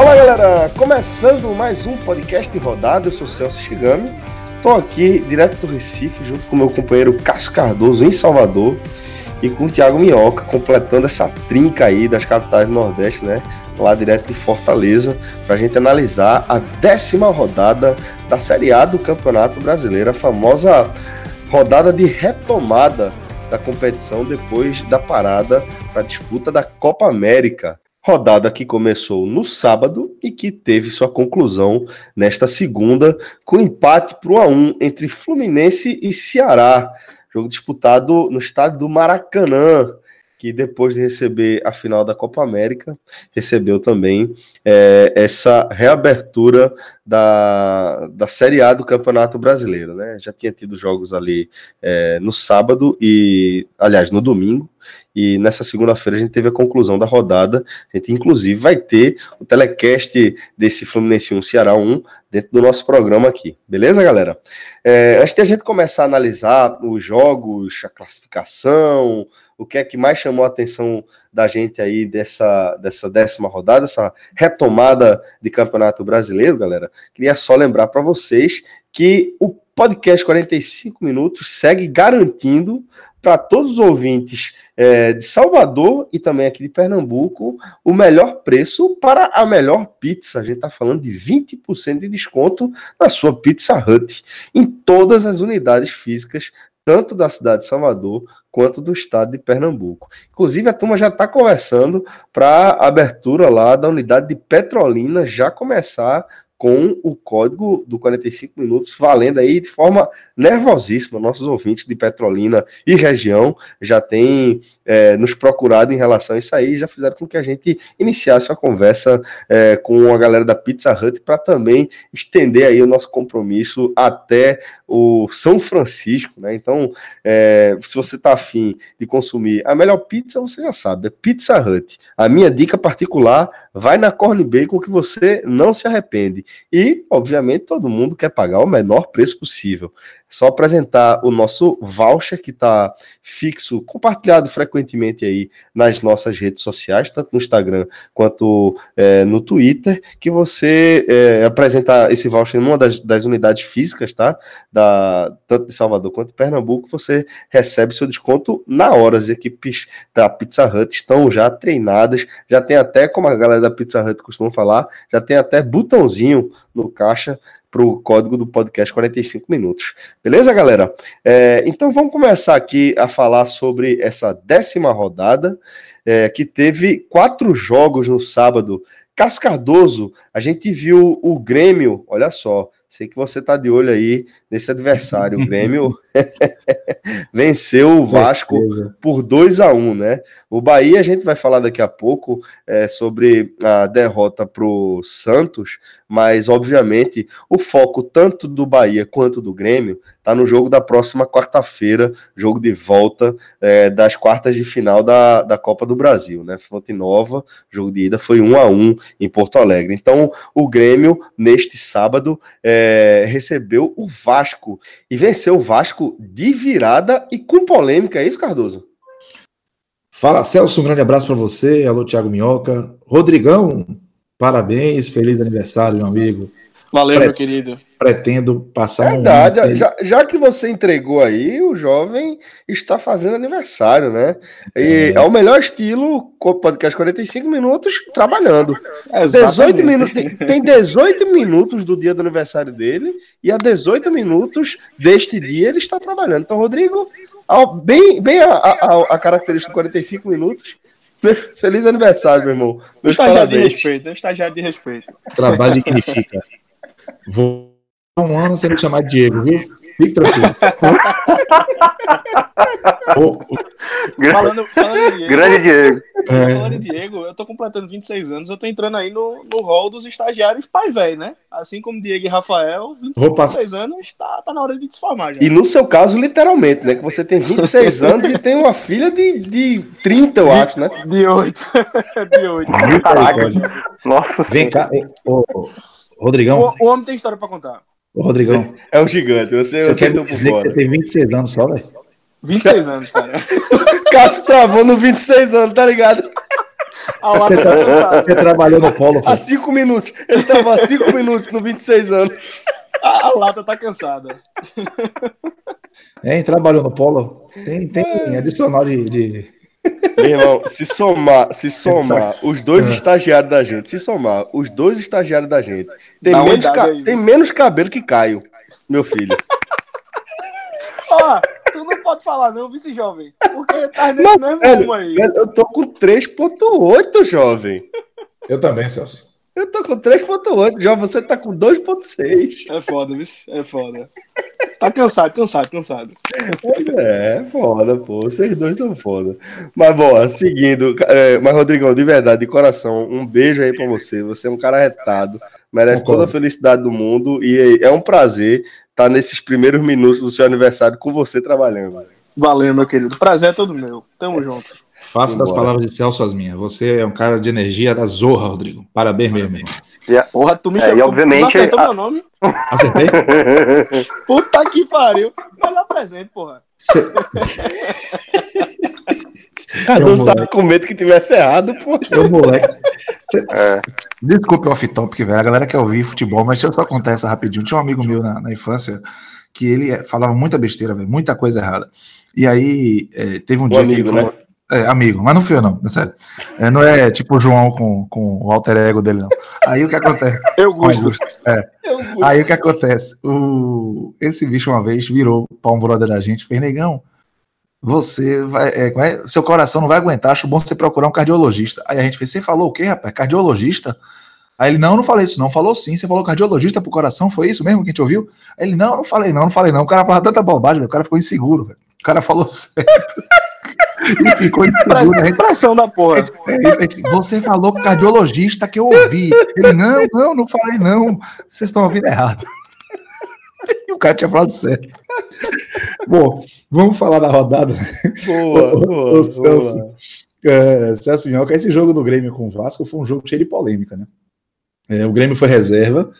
Olá galera, começando mais um podcast de rodada, eu sou Celso Shigami, estou aqui direto do Recife junto com meu companheiro Cássio Cardoso em Salvador e com o Thiago Minhoca completando essa trinca aí das capitais do Nordeste, né? Lá direto de Fortaleza, para a gente analisar a décima rodada da Série A do Campeonato Brasileiro, a famosa rodada de retomada da competição depois da parada para a disputa da Copa América. Rodada que começou no sábado e que teve sua conclusão nesta segunda, com empate para 1 a 1 entre Fluminense e Ceará. Jogo disputado no estádio do Maracanã, que depois de receber a final da Copa América, recebeu também é, essa reabertura da, da Série A do Campeonato Brasileiro. Né? Já tinha tido jogos ali é, no sábado e, aliás, no domingo, e nessa segunda-feira a gente teve a conclusão da rodada. A gente, inclusive, vai ter o telecast desse Fluminense 1 Ceará 1 dentro do nosso programa aqui. Beleza, galera? É, antes de a gente começar a analisar os jogos, a classificação, o que é que mais chamou a atenção da gente aí dessa, dessa décima rodada, essa retomada de campeonato brasileiro, galera, queria só lembrar para vocês que o podcast 45 minutos segue garantindo para todos os ouvintes é, de Salvador e também aqui de Pernambuco o melhor preço para a melhor pizza. A gente está falando de 20% de desconto na sua Pizza Hut em todas as unidades físicas, tanto da cidade de Salvador quanto do estado de Pernambuco. Inclusive, a turma já está conversando para a abertura lá da unidade de Petrolina já começar com o código do 45 minutos valendo aí de forma nervosíssima. Nossos ouvintes de Petrolina e região já têm é, nos procurado em relação a isso aí, já fizeram com que a gente iniciasse uma conversa é, com a galera da Pizza Hut para também estender aí o nosso compromisso até o São Francisco, né? Então, é, se você está afim de consumir a melhor pizza, você já sabe, é Pizza Hut. A minha dica particular, vai na Corn Bacon que você não se arrepende. E, obviamente, todo mundo quer pagar o menor preço possível. Só apresentar o nosso voucher que está fixo, compartilhado frequentemente aí nas nossas redes sociais, tanto no Instagram quanto é, no Twitter, que você é, apresentar esse voucher em uma das, das, unidades físicas, tá? Da, tanto de Salvador quanto de Pernambuco, você recebe seu desconto na hora. As equipes da Pizza Hut estão já treinadas, já tem até, como a galera da Pizza Hut costuma falar, já tem até botãozinho no caixa para o código do podcast 45 minutos. Beleza, galera? É, então vamos começar aqui a falar sobre essa décima rodada, é, que teve quatro jogos no sábado. Cascardoso, a gente viu o Grêmio, olha só, Sei que você tá de olho aí nesse adversário. O Grêmio venceu o Vasco por 2 a 1 né? O Bahia, a gente vai falar daqui a pouco é, sobre a derrota pro Santos, mas obviamente o foco tanto do Bahia quanto do Grêmio tá no jogo da próxima quarta-feira, jogo de volta é, das quartas de final da, da Copa do Brasil, né? Fonte Nova, jogo de ida foi 1 a 1 em Porto Alegre. Então, o Grêmio, neste sábado, é, é, recebeu o Vasco e venceu o Vasco de virada e com polêmica, é isso, Cardoso? Fala, Celso, um grande abraço para você. Alô, Thiago Minhoca. Rodrigão, parabéns, feliz aniversário, meu amigo. Valeu, Pre meu querido. Pretendo passar Verdade, um... já, já que você entregou aí, o jovem está fazendo aniversário, né? E é, é o melhor estilo, podcast 45 minutos trabalhando. Exatamente. 18 minutos, tem, tem 18 minutos do dia do aniversário dele, e a 18 minutos deste dia ele está trabalhando. Então, Rodrigo, bem, bem a, a, a característica de 45 minutos. Feliz aniversário, meu irmão. Meus estagiário parabéns. de respeito, um estagiário de respeito. Trabalho dignifica. Vou um ano sem me chamar Diego, viu? Fique tranquilo. falando, falando Diego, Grande Diego. É. Falando de Diego, eu tô completando 26 anos, eu tô entrando aí no, no hall dos estagiários pai velho, né? Assim como Diego e Rafael, 26 anos, tá, tá na hora de se formar já. E no seu caso, literalmente, né? Que você tem 26 anos e tem uma filha de, de 30, eu de, acho, né? De 8. de 8. Caraca. Nossa. Vem cá. Ô, Rodrigão. O, o, homem tem história pra contar. Ô, Rodrigão. É um gigante. Você, você quer dizer que você tem 26 anos só, velho? 26 anos, cara. Cássio travou no 26 anos, tá ligado? Você, tá, você, trabalhou no polo? Há 5 minutos. Ele tava há 5 minutos no 26 anos. A, a lata tá cansada. Hein, trabalhou no polo? Tem, tem é. adicional de, de... Meu irmão, se somar, se somar os dois é. estagiários da gente, se somar os dois estagiários da gente, tem, menos, ca... tem menos cabelo que Caio, meu filho. Ó, tu não pode falar não, vice jovem, porque tá nesse não, mesmo velho, aí. Velho, eu tô com 3.8, jovem. Eu também, Celso. Eu tô com 3.8, já você tá com 2.6. É foda, viu? É foda. Tá cansado, cansado, cansado. É, é foda, pô. Vocês dois são foda. Mas, bom, seguindo. É, mas, Rodrigão, de verdade, de coração, um beijo aí pra você. Você é um cara retado, merece toda a felicidade do mundo e é um prazer estar nesses primeiros minutos do seu aniversário com você trabalhando. Valeu, meu querido. Prazer é todo meu. Tamo junto. Faço das palavras de Celso as minhas. Você é um cara de energia da zorra, Rodrigo. Parabéns mesmo, irmão. Porra, tu me é, e obviamente, tu acertou a... meu nome? Acertei? Puta que pariu. Melhor presente, porra. Cê... Cardoso tava com medo que tivesse errado, pô. Eu, moleque. Cê... É. Desculpe o off-topic, velho. A galera quer ouvir futebol, mas deixa eu só contar essa rapidinho. Tinha um amigo meu na, na infância que ele falava muita besteira, velho, muita coisa errada. E aí, é, teve um o dia amigo, que ele falou, né? É, amigo, mas não fui eu, não, é sério. É, não é tipo o João com, com o alter ego dele, não. Aí o que acontece? Eu gosto. É. Eu gosto. Aí o que acontece? O, esse bicho uma vez virou para um brother da gente, fez negão. Você vai. É, é, seu coração não vai aguentar, acho bom você procurar um cardiologista. Aí a gente fez, você falou o quê, rapaz? Cardiologista? Aí ele, não, não falei isso, não. Falou sim, você falou cardiologista pro coração, foi isso mesmo que a gente ouviu? Aí ele, não, não falei, não, não falei, não. O cara falou tanta bobagem, o cara ficou inseguro, velho. O cara falou certo. E ficou inseguro. Impressão da porra. É você falou cardiologista que eu ouvi. Ele, não, não, não falei não. Vocês estão ouvindo errado. E o cara tinha falado certo. Bom, vamos falar da rodada. Boa, boa, o Celso, boa. É, Celso Minhoca, esse jogo do Grêmio com o Vasco foi um jogo cheio de polêmica, né? É, o Grêmio foi reserva,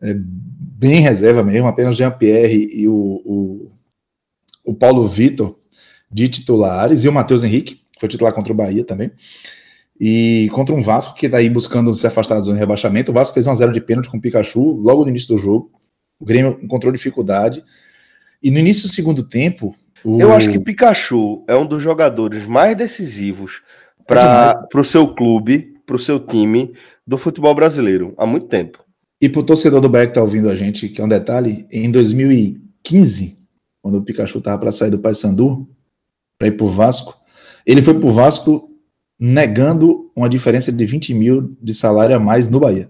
é, bem reserva mesmo, apenas Jean-Pierre e o, o, o Paulo Vitor de titulares, e o Matheus Henrique, que foi titular contra o Bahia também. E contra um Vasco que daí buscando se afastar da zona de rebaixamento, o Vasco fez 1 0 de pênalti com o Pikachu logo no início do jogo. O Grêmio encontrou dificuldade. E no início do segundo tempo. O... Eu acho que Pikachu é um dos jogadores mais decisivos para é o seu clube, para o seu time do futebol brasileiro há muito tempo. E para o torcedor do Beck que está ouvindo a gente, que é um detalhe, em 2015, quando o Pikachu estava para sair do Paysandu, para ir para o Vasco. Ele foi para o Vasco negando uma diferença de 20 mil de salário a mais no Bahia.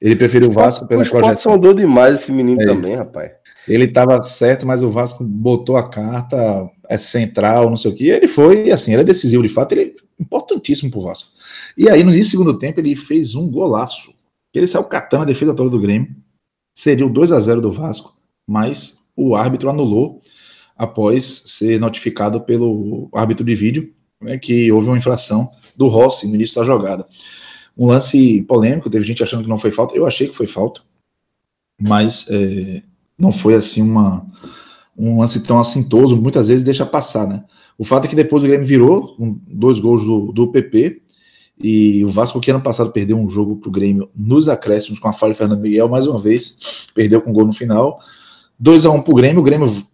Ele preferiu o Vasco pelo projeto. sondou demais esse menino é também, isso. rapaz. Ele estava certo, mas o Vasco botou a carta, é central, não sei o que. Ele foi, assim, ele é decisivo de fato, ele é importantíssimo para o Vasco. E aí, no segundo tempo, ele fez um golaço. Ele saiu catando a defesa toda do Grêmio. Seria o 2 a 0 do Vasco, mas o árbitro anulou após ser notificado pelo árbitro de vídeo né, que houve uma infração do Rossi no início da jogada. Um lance polêmico, teve gente achando que não foi falta, eu achei que foi falta, mas é, não foi assim uma, um lance tão assintoso, muitas vezes deixa passar, né? O fato é que depois o Grêmio virou com dois gols do, do PP, e o Vasco, que ano passado perdeu um jogo para o Grêmio nos acréscimos com a falha de Fernando Miguel, mais uma vez, perdeu com gol no final. 2 a 1 um para o Grêmio, o Grêmio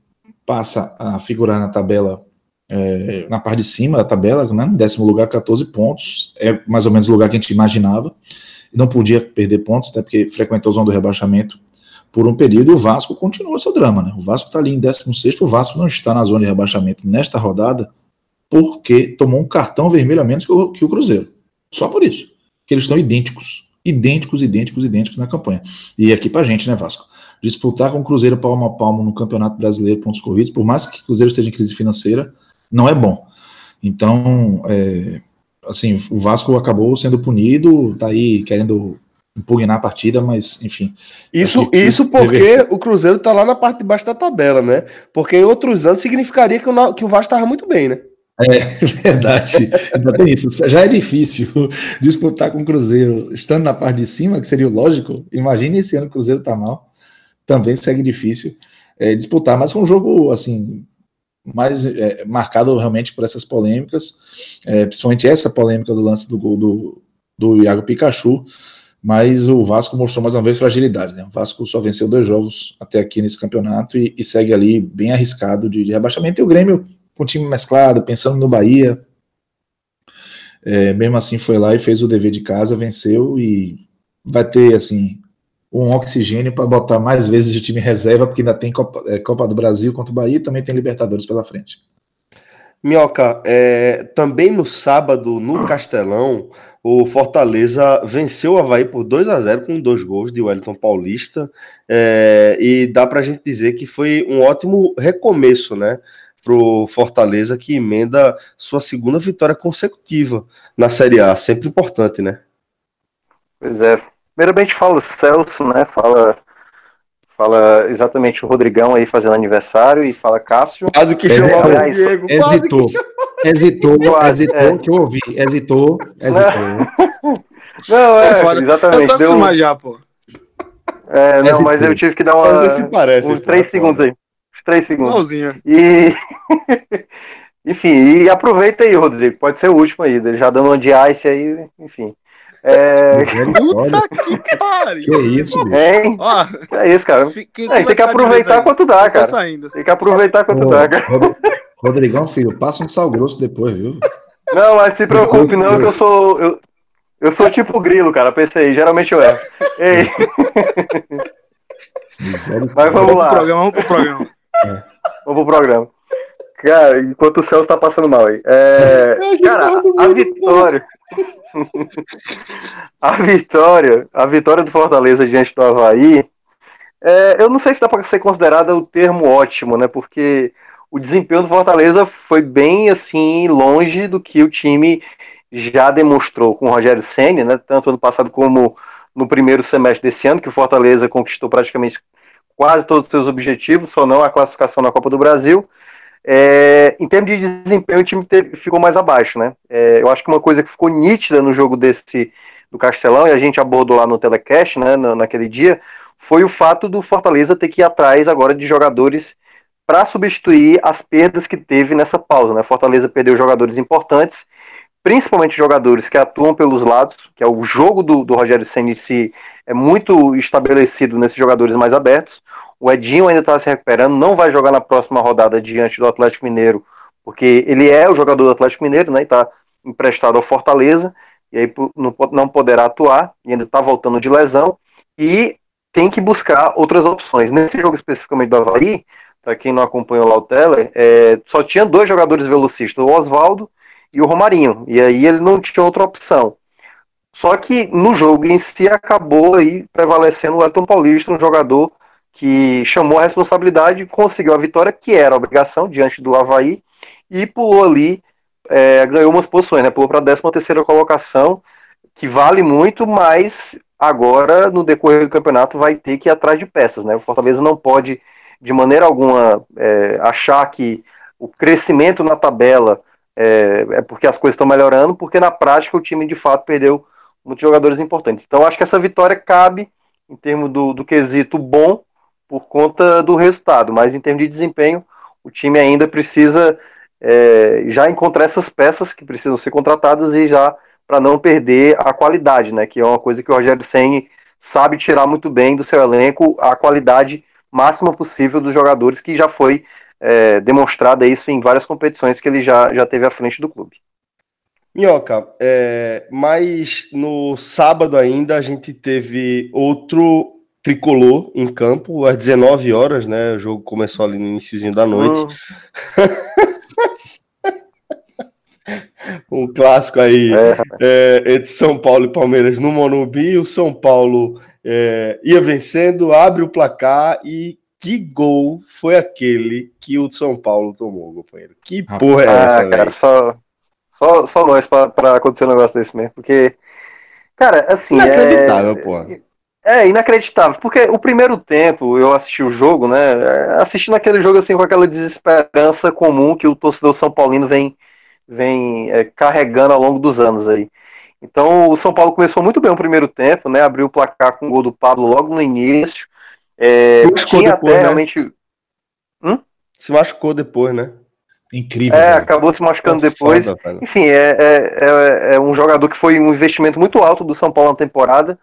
passa a figurar na tabela, é, na parte de cima da tabela, né, décimo lugar, 14 pontos, é mais ou menos o lugar que a gente imaginava, não podia perder pontos, até porque frequentou a zona do rebaixamento por um período, e o Vasco continua seu drama, né, o Vasco está ali em 16 o Vasco não está na zona de rebaixamento nesta rodada, porque tomou um cartão vermelho a menos que o, que o Cruzeiro, só por isso, que eles estão idênticos, idênticos, idênticos, idênticos na campanha, e aqui pra gente, né, Vasco, disputar com o Cruzeiro palmo a palmo no Campeonato Brasileiro pontos corridos, por mais que o Cruzeiro esteja em crise financeira, não é bom. Então, é, assim, o Vasco acabou sendo punido, tá aí querendo impugnar a partida, mas enfim. Isso, isso porque o Cruzeiro tá lá na parte de baixo da tabela, né? Porque em outros anos significaria que o, que o Vasco estava muito bem, né? É verdade, ainda tem isso. Já é difícil disputar com o Cruzeiro estando na parte de cima, que seria o lógico. Imagine esse ano o Cruzeiro tá mal, também segue difícil é, disputar. Mas foi um jogo assim mais é, marcado realmente por essas polêmicas, é, principalmente essa polêmica do lance do gol do, do Iago Pikachu. Mas o Vasco mostrou mais uma vez fragilidade. Né? O Vasco só venceu dois jogos até aqui nesse campeonato e, e segue ali bem arriscado de, de rebaixamento. E o Grêmio com o time mesclado, pensando no Bahia. É, mesmo assim foi lá e fez o dever de casa, venceu e vai ter assim um oxigênio para botar mais vezes de time reserva, porque ainda tem Copa, é, Copa do Brasil contra o Bahia e também tem Libertadores pela frente. Minhoca, é, também no sábado, no Castelão, o Fortaleza venceu o Havaí por 2 a 0 com dois gols de Wellington Paulista. É, e dá para a gente dizer que foi um ótimo recomeço, né? pro Fortaleza, que emenda sua segunda vitória consecutiva na Série A. Sempre importante, né? Pois é. Primeiramente fala o Celso, né? Fala, fala exatamente o Rodrigão aí fazendo aniversário e fala Cássio. Quase que chamou o Diego. Hesitou. Hesitou, hesitou, é. que eu ouvi. Hesitou, hesitou. Não, é, é exatamente. Eu tô deu... já, pô. É, não, mas eu tive que dar uma, se parece, uns três segundos aí três segundos. Igualzinho. E. enfim, e aproveita aí, Rodrigo. Pode ser o último aí, já dando um de ice aí, enfim. É... Puta que pariu! Que isso, bicho? Ó, é isso, cara. Que, é, tem que aproveitar quanto dá, cara. Saindo. Tem que aproveitar quanto Ô, dá, cara. Rodrigão, filho, passa um sal grosso depois, viu? Não, mas se preocupe, não, que eu sou. Eu, eu sou tipo grilo, cara. Pensei, geralmente eu erro. Ei. Mas vamos lá. Vamos pro programa, vamos pro programa. É. Vamos pro programa. Cara, enquanto o Celso tá passando mal aí. É, cara, a vitória. a vitória. A vitória do Fortaleza diante do Havaí. É, eu não sei se dá para ser considerada o termo ótimo, né? Porque o desempenho do Fortaleza foi bem assim, longe do que o time já demonstrou com o Rogério Senna, né? Tanto ano passado como no primeiro semestre desse ano, que o Fortaleza conquistou praticamente quase todos os seus objetivos, só não a classificação na Copa do Brasil. É, em termos de desempenho, o time teve, ficou mais abaixo, né? É, eu acho que uma coisa que ficou nítida no jogo desse do Castelão, e a gente abordou lá no telecast, né, naquele dia, foi o fato do Fortaleza ter que ir atrás agora de jogadores para substituir as perdas que teve nessa pausa, né? Fortaleza perdeu jogadores importantes, principalmente jogadores que atuam pelos lados, que é o jogo do, do Rogério Senna si é muito estabelecido nesses jogadores mais abertos. O Edinho ainda está se recuperando, não vai jogar na próxima rodada diante do Atlético Mineiro, porque ele é o jogador do Atlético Mineiro, né? E está emprestado ao Fortaleza, e aí não poderá atuar, e ainda está voltando de lesão, e tem que buscar outras opções. Nesse jogo especificamente do Havaí, para quem não acompanhou lá o Teller, é, só tinha dois jogadores velocistas, o Oswaldo e o Romarinho, e aí ele não tinha outra opção. Só que no jogo em si acabou aí prevalecendo o Elton Paulista, um jogador que chamou a responsabilidade, conseguiu a vitória, que era a obrigação diante do Havaí, e pulou ali, é, ganhou umas posições, né? Pulou para a 13 terceira colocação, que vale muito, mas agora, no decorrer do campeonato, vai ter que ir atrás de peças, né? O Fortaleza não pode, de maneira alguma, é, achar que o crescimento na tabela é, é porque as coisas estão melhorando, porque na prática o time de fato perdeu muitos jogadores importantes. Então acho que essa vitória cabe em termos do, do quesito bom por conta do resultado, mas em termos de desempenho, o time ainda precisa é, já encontrar essas peças que precisam ser contratadas e já para não perder a qualidade, né? Que é uma coisa que o Rogério Senni sabe tirar muito bem do seu elenco a qualidade máxima possível dos jogadores que já foi é, demonstrada isso em várias competições que ele já, já teve à frente do clube. Minhoca, é, mas no sábado ainda a gente teve outro tricolor em campo às 19 horas, né? O jogo começou ali no iníciozinho da noite. Oh. um clássico aí é. É, entre São Paulo e Palmeiras no Morumbi. O São Paulo é, ia vencendo, abre o placar e que gol foi aquele que o São Paulo tomou, companheiro? Que porra é ah, essa, cara, só, só, só nós para acontecer um negócio desse mesmo, porque, cara, assim. Inacreditável, é... porra. É inacreditável, porque o primeiro tempo eu assisti o jogo, né? Assistindo aquele jogo assim com aquela desesperança comum que o torcedor São Paulino vem, vem é, carregando ao longo dos anos aí. Então o São Paulo começou muito bem o primeiro tempo, né? Abriu o placar com o gol do Pablo logo no início. É, tinha depois, até né? realmente. Hum? Se machucou depois, né? Incrível. É, velho. acabou se machucando depois. Foda, Enfim, é, é, é, é, um jogador que foi um investimento muito alto do São Paulo na temporada.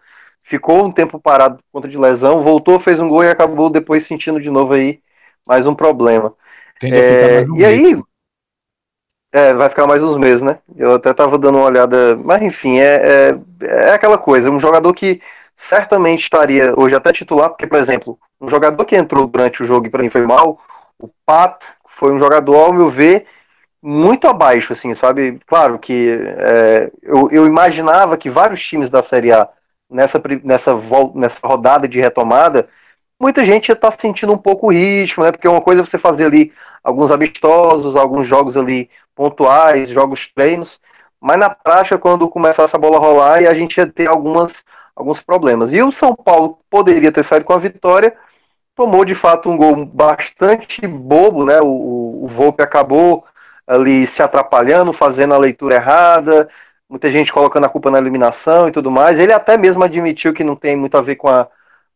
Ficou um tempo parado por conta de lesão, voltou, fez um gol e acabou depois sentindo de novo aí mais um problema. É, um e aí, é, vai ficar mais uns meses, né? Eu até tava dando uma olhada. Mas enfim, é, é, é aquela coisa. Um jogador que certamente estaria hoje até titular, porque, por exemplo, um jogador que entrou durante o jogo e para mim foi mal, o Pato foi um jogador, ao meu ver, muito abaixo, assim, sabe? Claro que é, eu, eu, imaginava que vários times da Série A, nessa, nessa, nessa rodada de retomada, muita gente ia estar tá sentindo um pouco o ritmo, né? Porque uma coisa é você fazer ali alguns amistosos, alguns jogos ali pontuais, jogos treinos, mas na prática, quando começasse a bola rolar, a gente ia ter algumas alguns problemas. E o São Paulo poderia ter saído com a vitória, tomou de fato um gol bastante bobo, né? O, o Volpe acabou ali se atrapalhando, fazendo a leitura errada, muita gente colocando a culpa na iluminação e tudo mais. Ele até mesmo admitiu que não tem muito a ver com a,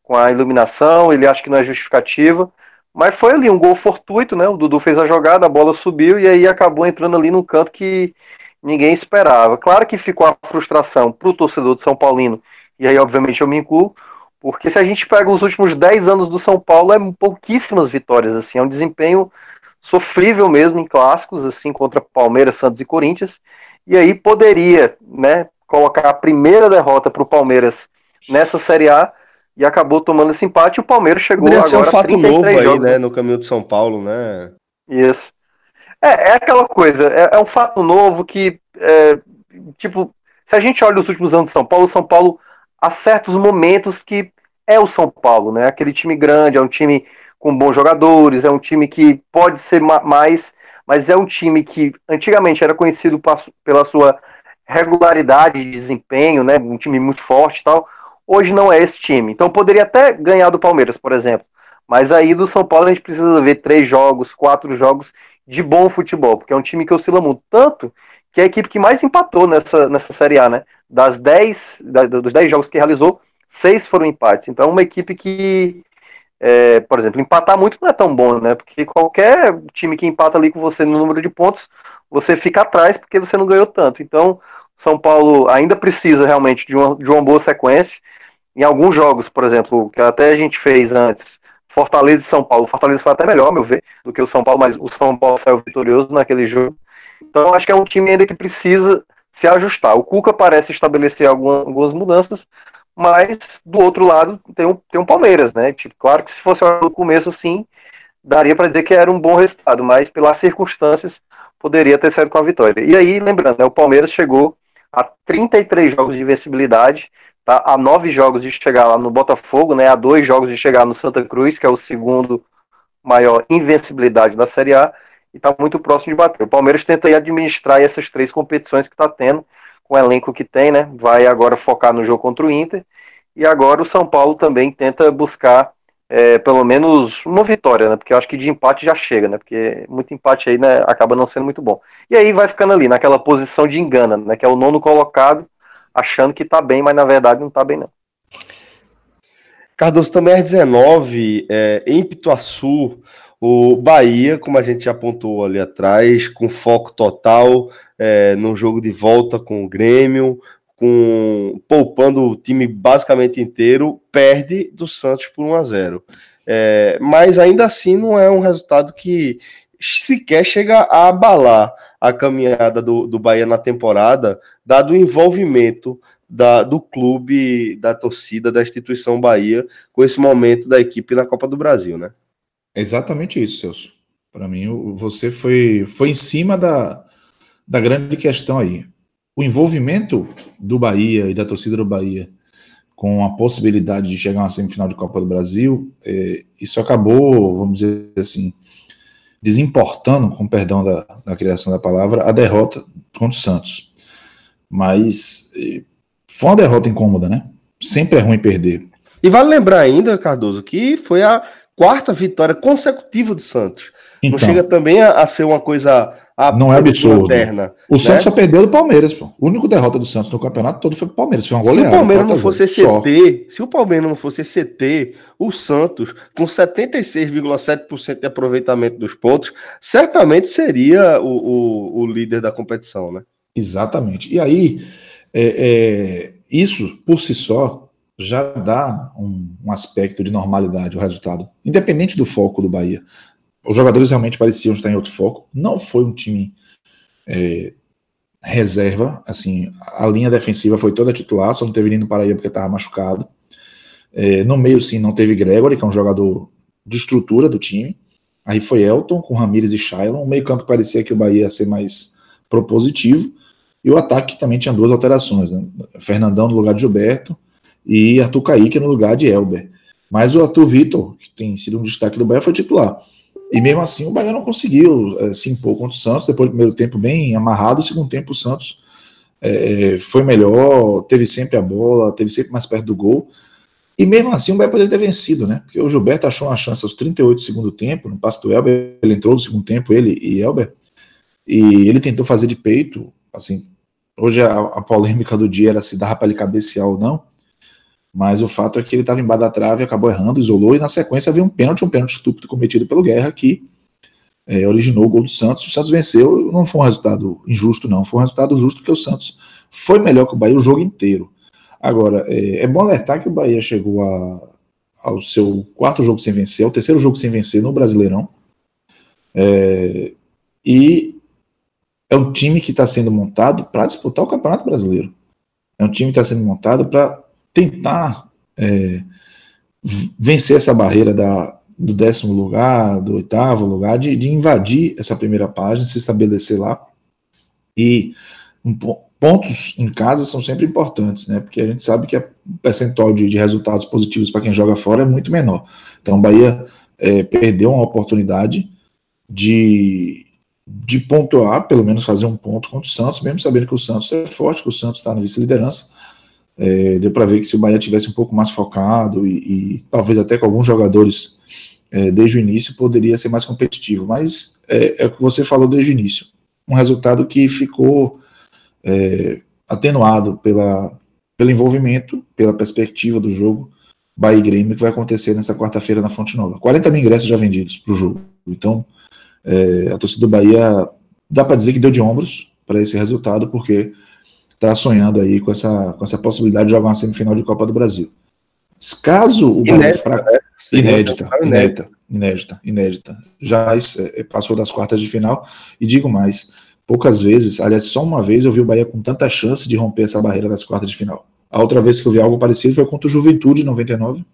com a iluminação, ele acha que não é justificativa. Mas foi ali um gol fortuito, né? O Dudu fez a jogada, a bola subiu e aí acabou entrando ali num canto que ninguém esperava. Claro que ficou a frustração para o torcedor de São Paulino e aí obviamente eu me incluo, porque se a gente pega os últimos 10 anos do São Paulo, é pouquíssimas vitórias, assim, é um desempenho sofrível mesmo em clássicos, assim, contra Palmeiras, Santos e Corinthians, e aí poderia, né, colocar a primeira derrota para o Palmeiras nessa Série A, e acabou tomando esse empate, o Palmeiras chegou Poderia agora ser um fato novo aí, né, no caminho de São Paulo, né? Isso. É, é aquela coisa, é, é um fato novo que, é, tipo, se a gente olha os últimos anos de São Paulo, São Paulo há certos momentos que é o São Paulo, né? Aquele time grande, é um time com bons jogadores, é um time que pode ser mais, mas é um time que antigamente era conhecido pela sua regularidade de desempenho, né? Um time muito forte e tal. Hoje não é esse time. Então poderia até ganhar do Palmeiras, por exemplo. Mas aí do São Paulo a gente precisa ver três jogos, quatro jogos de bom futebol, porque é um time que oscila muito. Tanto que é a equipe que mais empatou nessa, nessa Série A, né? Das 10, da, dos 10 jogos que realizou, seis foram empates. Então, uma equipe que, é, por exemplo, empatar muito não é tão bom, né? Porque qualquer time que empata ali com você no número de pontos, você fica atrás porque você não ganhou tanto. Então, São Paulo ainda precisa realmente de uma, de uma boa sequência. Em alguns jogos, por exemplo, que até a gente fez antes, Fortaleza e São Paulo. Fortaleza foi até melhor, meu ver, do que o São Paulo, mas o São Paulo saiu vitorioso naquele jogo. Então acho que é um time ainda que precisa se ajustar. O Cuca parece estabelecer algumas mudanças, mas do outro lado tem um, tem um Palmeiras, né? Tipo, claro que se fosse no começo assim, daria para dizer que era um bom resultado, mas pelas circunstâncias poderia ter saído com a vitória. E aí, lembrando, né, o Palmeiras chegou a 33 jogos de invencibilidade, tá? a 9 jogos de chegar lá no Botafogo, né? a 2 jogos de chegar no Santa Cruz, que é o segundo maior invencibilidade da Série A, e está muito próximo de bater. O Palmeiras tenta aí administrar essas três competições que está tendo, com o elenco que tem, né? Vai agora focar no jogo contra o Inter. E agora o São Paulo também tenta buscar é, pelo menos uma vitória, né? Porque eu acho que de empate já chega, né? Porque muito empate aí né, acaba não sendo muito bom. E aí vai ficando ali, naquela posição de engana, né? Que é o nono colocado, achando que está bem, mas na verdade não está bem, não. Cardoso também é 19, é, em Pituaçu, o Bahia, como a gente já apontou ali atrás, com foco total é, no jogo de volta com o Grêmio, com poupando o time basicamente inteiro, perde do Santos por 1 a 0. É, mas ainda assim não é um resultado que sequer chega a abalar a caminhada do, do Bahia na temporada, dado o envolvimento da, do clube, da torcida, da instituição Bahia com esse momento da equipe na Copa do Brasil, né? Exatamente isso, Celso. Para mim, você foi, foi em cima da, da grande questão aí. O envolvimento do Bahia e da torcida do Bahia com a possibilidade de chegar a uma semifinal de Copa do Brasil, é, isso acabou, vamos dizer assim, desimportando, com perdão da, da criação da palavra, a derrota contra o Santos. Mas é, foi uma derrota incômoda, né? Sempre é ruim perder. E vale lembrar ainda, Cardoso, que foi a quarta vitória consecutiva do Santos. Então. Não chega também a, a, ser uma coisa não é absurdo. Lanterna, o né? Santos só perdeu do Palmeiras, pô. O único derrota do Santos no campeonato todo foi o Palmeiras. Foi uma goleada. Se o Palmeiras não fosse CT, se o Palmeiras não fosse CT, o Santos, com 76,7% de aproveitamento dos pontos, certamente seria o, o, o, líder da competição, né? Exatamente. E aí, é, é, isso por si só já dá um, um aspecto de normalidade, o resultado, independente do foco do Bahia os jogadores realmente pareciam estar em outro foco. Não foi um time é, reserva, assim, a linha defensiva foi toda titular, só não teve Nino Paraíba porque estava machucado. É, no meio, sim, não teve Gregory, que é um jogador de estrutura do time. Aí foi Elton com Ramires e Shailon. O meio-campo parecia que o Bahia ia ser mais propositivo. E o ataque também tinha duas alterações: né? Fernandão no lugar de Gilberto e Arthur Kaique no lugar de Elber. Mas o Arthur Vitor, que tem sido um destaque do Bahia, foi titular. E mesmo assim o Bahia não conseguiu é, se impor contra o Santos. Depois do primeiro tempo bem amarrado, o segundo tempo o Santos é, foi melhor, teve sempre a bola, teve sempre mais perto do gol. E mesmo assim o Bahia poderia ter vencido, né? Porque o Gilberto achou uma chance aos 38 do segundo tempo, no passe do Elber, ele entrou no segundo tempo, ele e Elber, e ele tentou fazer de peito, assim, hoje a, a polêmica do dia era se dava para ele cabecear ou não, mas o fato é que ele estava embaixo da trave, acabou errando, isolou, e na sequência havia um pênalti, um pênalti estúpido cometido pelo Guerra, que é, originou o gol do Santos. O Santos venceu, não foi um resultado injusto, não, foi um resultado justo, porque o Santos foi melhor que o Bahia o jogo inteiro. Agora, é, é bom alertar que o Bahia chegou a, ao seu quarto jogo sem vencer, ao terceiro jogo sem vencer no Brasileirão. É, e é um time que está sendo montado para disputar o Campeonato Brasileiro. É um time que está sendo montado para tentar é, vencer essa barreira da, do décimo lugar, do oitavo lugar, de, de, invadir essa primeira página, se estabelecer lá. E um, pontos em casa são sempre importantes, né? Porque a gente sabe que o percentual de, de resultados positivos para quem joga fora é muito menor. Então, o Bahia é, perdeu uma oportunidade de, de pontuar, pelo menos fazer um ponto contra o Santos, mesmo sabendo que o Santos é forte, que o Santos está na vice-liderança, é, deu para ver que se o Bahia tivesse um pouco mais focado e, e talvez até com alguns jogadores é, desde o início poderia ser mais competitivo. Mas é, é, o que você falou desde o início. Um resultado que ficou é, atenuado pela, pelo envolvimento, pela perspectiva do jogo Bahia Grêmio que vai acontecer nessa quarta-feira na Fonte Nova. 40 mil ingressos já vendidos para o jogo. Então, é, a torcida do Bahia dá para dizer que deu de ombros para esse resultado, porque está sonhando aí com essa, com essa possibilidade de jogar uma semifinal de Copa do Brasil. Caso o Bahia fraco, né? inédita, inédita, inédita, inédita, já é, passou das quartas de final e digo mais, poucas vezes, aliás, só uma vez eu vi o Bahia com tanta chance de romper essa barreira das quartas de final. A outra vez que eu vi algo parecido foi contra o Juventude em 99,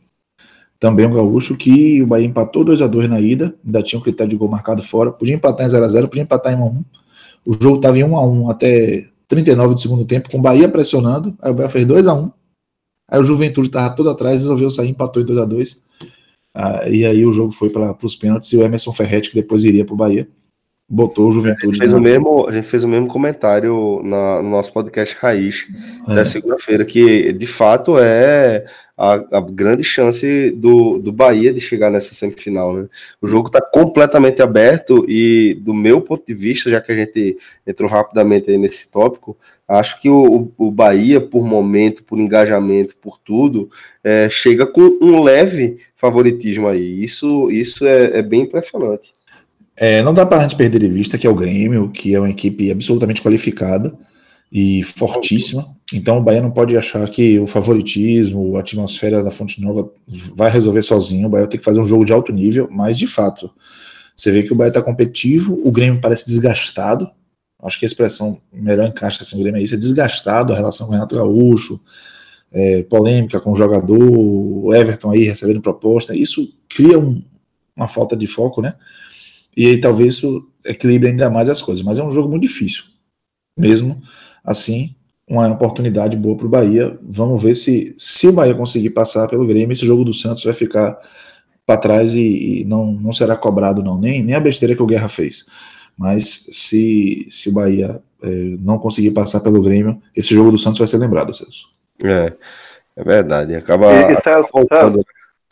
também um gaúcho que o Bahia empatou 2 a 2 na ida, ainda tinha um critério de gol marcado fora, podia empatar em 0 a 0 podia empatar em 1 a 1 o jogo estava em 1 a 1 até 39 do segundo tempo, com o Bahia pressionando. Aí o Bahia fez 2 a 1 Aí o Juventude estava todo atrás, resolveu sair, empatou em 2 a 2 ah, E aí o jogo foi para os pênaltis e o Emerson Ferretti, que depois iria para o Bahia, botou o Juventude. A gente fez, o, mesmo, a gente fez o mesmo comentário na, no nosso podcast Raiz é. da segunda-feira, que de fato é a, a, grande chance do, do Bahia de chegar nessa semifinal. Né? O jogo está completamente aberto e, do meu ponto de vista, já que a gente entrou rapidamente aí nesse tópico, acho que o, o Bahia, por momento, por engajamento, por tudo, é, chega com um leve favoritismo aí. Isso, isso é, é bem impressionante. É, não dá para a gente perder de vista que é o Grêmio, que é uma equipe absolutamente qualificada e fortíssima. Então o Bahia não pode achar que o favoritismo, a atmosfera da Fonte Nova vai resolver sozinho. O Bahia tem que fazer um jogo de alto nível, mas de fato, você vê que o Bahia está competitivo, o Grêmio parece desgastado. Acho que a expressão melhor encaixa assim, o Grêmio é isso, é desgastado a relação com o Renato Gaúcho, é, polêmica com o jogador, o Everton aí recebendo proposta. Isso cria um, uma falta de foco, né? E aí talvez isso equilibre ainda mais as coisas. Mas é um jogo muito difícil. Mesmo assim, uma oportunidade boa para o Bahia. Vamos ver se, se o Bahia conseguir passar pelo Grêmio, esse jogo do Santos vai ficar para trás e, e, não, não será cobrado, não. Nem, nem a besteira que o Guerra fez. Mas se, se o Bahia é, não conseguir passar pelo Grêmio, esse jogo do Santos vai ser lembrado, Celso. É, é verdade. Acaba. E, e Celso, Celso,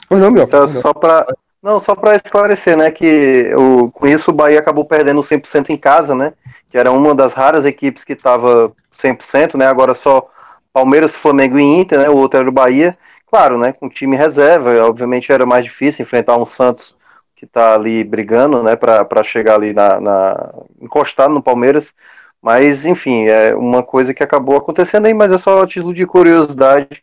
pois não, meu, Celso, só para Não, só para esclarecer, né, que o, com isso o Bahia acabou perdendo 100% em casa, né, que era uma das raras equipes que estava 100%, né, agora só Palmeiras, Flamengo e Inter, né, o outro era o Bahia, claro, né, com time reserva, obviamente era mais difícil enfrentar um Santos que está ali brigando, né, para chegar ali na, na, encostado no Palmeiras, mas enfim, é uma coisa que acabou acontecendo aí, mas é só título de curiosidade,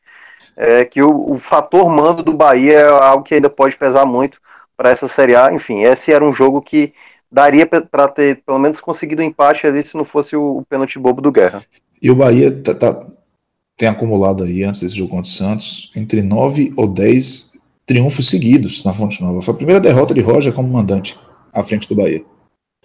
é que o, o fator mando do Bahia é algo que ainda pode pesar muito para essa Série A. Enfim, esse era um jogo que daria para ter pelo menos conseguido um empate ali se não fosse o, o pênalti bobo do Guerra. E o Bahia tá, tá, tem acumulado aí, antes desse jogo contra o Santos, entre 9 ou 10 triunfos seguidos na Fonte Nova. Foi a primeira derrota de Roger como mandante à frente do Bahia.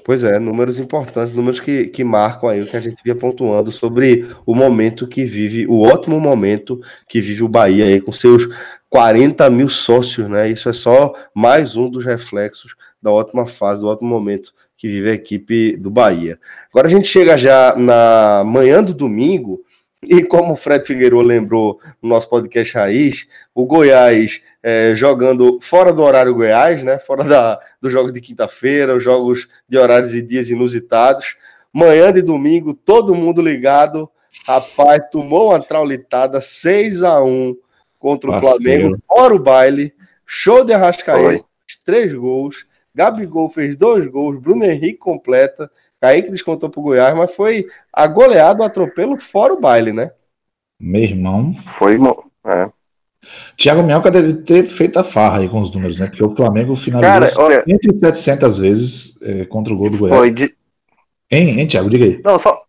Pois é, números importantes, números que, que marcam aí o que a gente via pontuando sobre o momento que vive, o ótimo momento que vive o Bahia aí, com seus 40 mil sócios, né? Isso é só mais um dos reflexos da ótima fase, do ótimo momento que vive a equipe do Bahia. Agora a gente chega já na manhã do domingo, e como o Fred Figueiredo lembrou no nosso podcast Raiz, o Goiás é, jogando fora do horário Goiás, né? Fora da, do jogo de quinta-feira, os jogos de horários e dias inusitados. Manhã de domingo, todo mundo ligado. Rapaz, tomou uma traulitada 6 a 1 contra o Parceiro. Flamengo, fora o baile. Show de Arrascaeta, três gols. Gabigol fez dois gols, Bruno Henrique completa. Kaique descontou pro Goiás, mas foi a goleada, o atropelo fora o baile, né? Meu irmão. Foi, é. Thiago Minhoca deve ter feito a farra aí com os números, né? Porque o Flamengo finalizou Cara, olha, 700 vezes é, contra o gol do Goiás. Foi de... Hein, hein, Thiago? Diga aí. Não, só,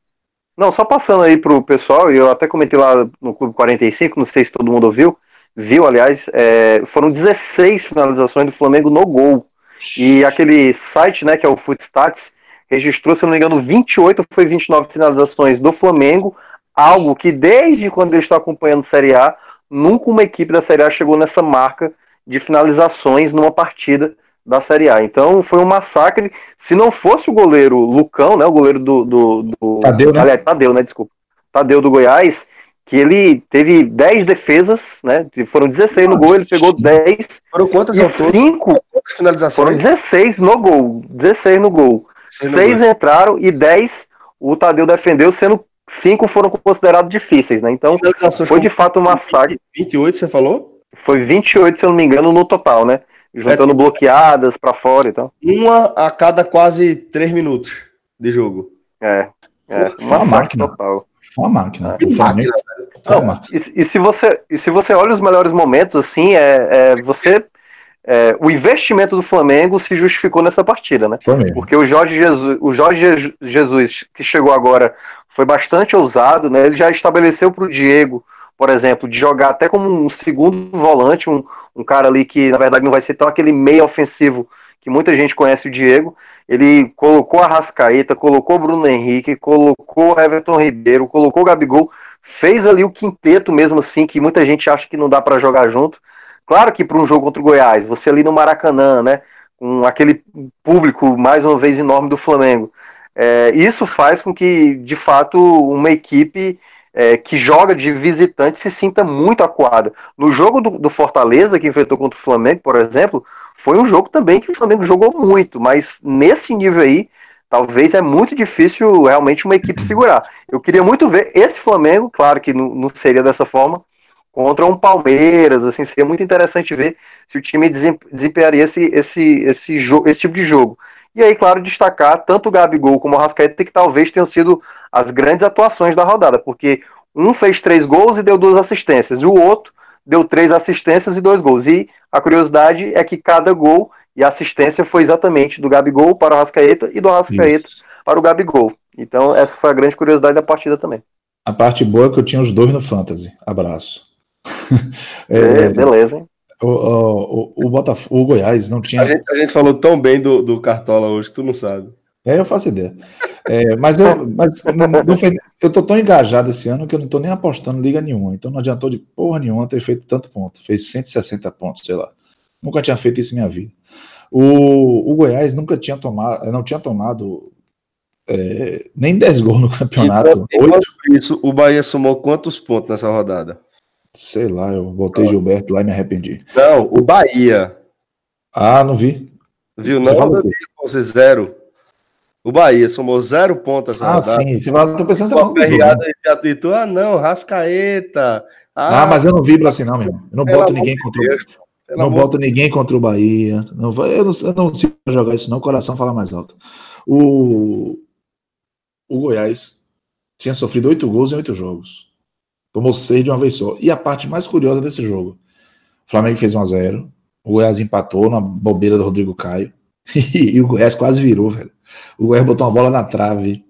não, só passando aí pro pessoal, eu até comentei lá no Clube 45, não sei se todo mundo ouviu, viu, aliás, é, foram 16 finalizações do Flamengo no gol. E aquele site, né, que é o Footstats, registrou, se não me engano, 28 foi 29 finalizações do Flamengo, algo que desde quando eu estou acompanhando Série A, nunca uma equipe da Série A chegou nessa marca de finalizações numa partida da Série A. Então foi um massacre. Se não fosse o goleiro Lucão, né, o goleiro do, do, do Tadeu, né? Aliás, Tadeu, né, desculpa. Tadeu do Goiás, que ele teve 10 defesas, né? Foram 16 no gol, ele pegou 10. Foram quantas e 5 finalizações? Foram 16 no gol. 16 no gol. 6 entraram e 10 o Tadeu defendeu, sendo cinco foram considerados difíceis, né? Então, foi de fato um massacre. 28, você falou? Foi 28, se eu não me engano, no total, né? Juntando é, bloqueadas para fora e tal. Uma a cada quase três minutos de jogo. É. é foi uma máquina. Total. Foi uma máquina. É. máquina não, e, e, se você, e se você olha os melhores momentos, assim, é, é você é, o investimento do Flamengo se justificou nessa partida, né? Porque o Jorge Jesus, o Jorge Jesus que chegou agora foi bastante ousado, né? Ele já estabeleceu para o Diego, por exemplo, de jogar até como um segundo volante, um, um cara ali que na verdade não vai ser tão aquele meio ofensivo que muita gente conhece o Diego. Ele colocou a Rascaeta, colocou Bruno Henrique, colocou Everton Ribeiro, colocou Gabigol, fez ali o quinteto mesmo assim, que muita gente acha que não dá para jogar junto. Claro que para um jogo contra o Goiás, você ali no Maracanã, né, com aquele público mais uma vez enorme do Flamengo, é, isso faz com que, de fato, uma equipe é, que joga de visitante se sinta muito acuada. No jogo do, do, Fortaleza, que enfrentou contra o Flamengo, por exemplo, foi um jogo também que o Flamengo jogou muito, mas nesse nível aí, talvez é muito difícil realmente uma equipe segurar. Eu queria muito ver esse Flamengo, claro que não, não seria dessa forma, contra um Palmeiras, assim, seria muito interessante ver se o time desempenharia esse, esse, esse, esse tipo de jogo. E aí, claro, destacar tanto o Gabigol como o Rascaeta, que talvez tenham sido as grandes atuações da rodada, porque um fez três gols e deu duas assistências, e o outro deu três assistências e dois gols. E a curiosidade é que cada gol e assistência foi exatamente do Gabigol para o Rascaeta e do Rascaeta Isso. para o Gabigol. Então, essa foi a grande curiosidade da partida também. A parte boa é que eu tinha os dois no Fantasy. Abraço. é, é, beleza, hein? O, o, o, Botafogo, o Goiás não tinha. A gente, a gente falou tão bem do, do Cartola hoje, tu não sabe. É, eu faço ideia. É, mas eu, mas não, não foi, eu tô tão engajado esse ano que eu não tô nem apostando liga nenhuma. Então não adiantou de porra nenhuma ter feito tanto ponto. Fez 160 pontos, sei lá. Nunca tinha feito isso em minha vida. O, o Goiás nunca tinha tomado, não tinha tomado é, nem 10 gols no campeonato. E, isso, o Bahia somou quantos pontos nessa rodada? Sei lá, eu botei Gilberto lá e me arrependi. Não, o Bahia. Ah, não vi. Viu, não? Você zero. O Bahia somou zero pontos. Ah, sim. Você vai, tô pensando Uma perreada de Ah, não, Rascaeta. Ah, ah, mas eu não vibro assim, não, meu irmão. Eu não boto ninguém contra Deus, o. Não boto ninguém contra o Bahia. Não, eu, não, eu não consigo jogar isso, não. O coração fala mais alto. O, o Goiás tinha sofrido oito gols em oito jogos. Tomou seis de uma vez só. E a parte mais curiosa desse jogo: o Flamengo fez 1 a 0 o Goiás empatou na bobeira do Rodrigo Caio. e o Goiás quase virou, velho. O Goiás botou uma bola na trave.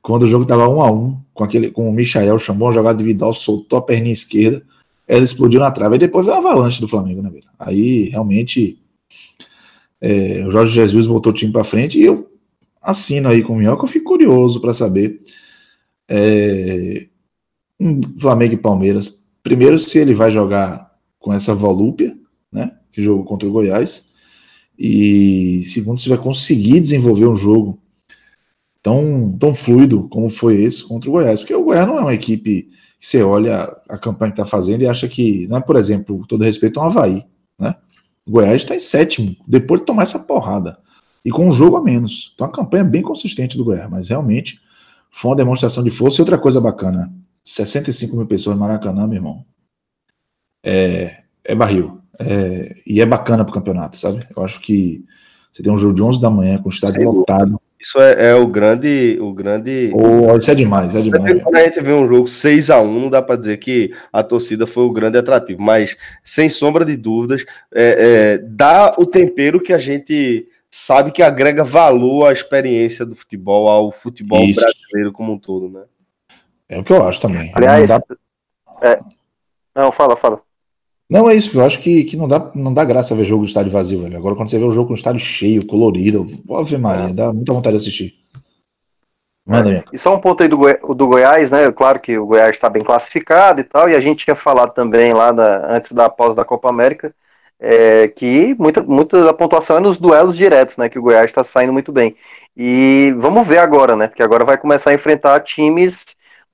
Quando o jogo tava 1 a 1 com, aquele, com o Michael, chamou uma jogada de Vidal, soltou a perninha esquerda, ela explodiu na trave. Aí depois veio a avalanche do Flamengo, né, velho? Aí realmente é, o Jorge Jesus botou o time para frente e eu assino aí com o Minhoca. Eu fico curioso para saber é, um Flamengo e Palmeiras. Primeiro, se ele vai jogar com essa volúpia, né? Que jogou contra o Goiás. E segundo, se vai conseguir desenvolver um jogo tão, tão fluido como foi esse contra o Goiás. Porque o Goiás não é uma equipe que você olha a campanha que está fazendo e acha que, não é, por exemplo, todo respeito ao Havaí, né? O Goiás está em sétimo, depois de tomar essa porrada. E com um jogo a menos. Então a campanha é bem consistente do Goiás, mas realmente foi uma demonstração de força. E outra coisa bacana: 65 mil pessoas no Maracanã, meu irmão. É, é barril. É, e é bacana pro campeonato, sabe? Eu acho que você tem um jogo de 11 da manhã com o estádio lotado. Isso é, é, o grande. O grande... Oh, isso é demais, é demais. Quando a gente vê um jogo 6 a 1 não dá para dizer que a torcida foi o grande atrativo, mas sem sombra de dúvidas, é, é, dá o tempero que a gente sabe que agrega valor à experiência do futebol, ao futebol isso. brasileiro como um todo, né? É o que eu acho também. Aliás, não, dá... é... não fala, fala. Não, é isso, eu acho que, que não, dá, não dá graça ver jogo de estádio vazio, velho. Agora, quando você vê o jogo com estádio cheio, colorido, Ave Maria, é. dá muita vontade de assistir. Manda, é. E só um ponto aí do, Goi do Goiás, né? Claro que o Goiás está bem classificado e tal, e a gente tinha falado também lá da, antes da pausa da Copa América é, que muita, muita da pontuação é nos duelos diretos, né? Que o Goiás está saindo muito bem. E vamos ver agora, né? Porque agora vai começar a enfrentar times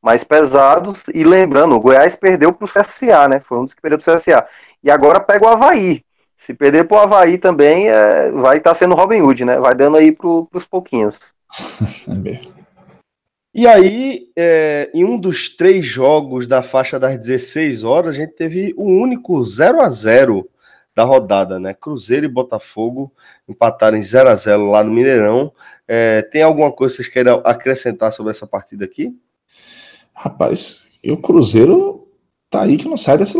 mais pesados. E lembrando, o Goiás perdeu para o CSA, né? Foi um dos que perdeu para o CSA. E agora pega o Havaí. Se perder para o Havaí também, é, vai estar tá sendo Robin Hood, né? Vai dando aí para os pouquinhos. É e aí, é, em um dos três jogos da faixa das 16 horas, a gente teve o um único 0 a 0 da rodada, né? Cruzeiro e Botafogo empataram em 0 a 0 lá no Mineirão. É, tem alguma coisa que vocês queiram acrescentar sobre essa partida aqui? Rapaz, e o Cruzeiro tá aí que não sai dessa,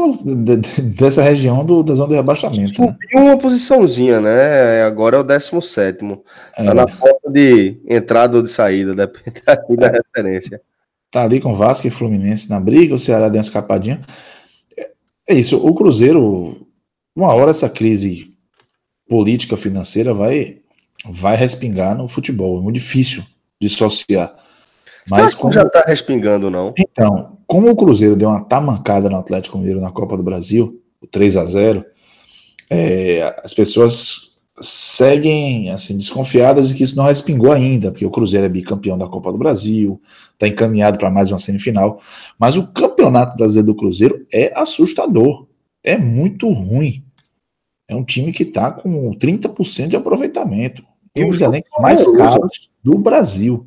dessa região do, da zona de rebaixamento. Né? Subiu né? uma posiçãozinha, né? Agora é o 17. É. Tá na porta de entrada ou de saída, depende da é. referência. Tá ali com Vasco e Fluminense na briga, o Ceará deu uma escapadinha. É, é isso, o Cruzeiro, uma hora essa crise política financeira vai, vai respingar no futebol. É muito difícil dissociar. Mas como... já está respingando, não? Então, como o Cruzeiro deu uma tamancada no Atlético Mineiro na Copa do Brasil, o 3 a 0 é, as pessoas seguem assim desconfiadas de que isso não respingou ainda, porque o Cruzeiro é bicampeão da Copa do Brasil, está encaminhado para mais uma semifinal, mas o campeonato brasileiro do Cruzeiro é assustador, é muito ruim. É um time que está com 30% de aproveitamento. Um dos elencos mais caros do Brasil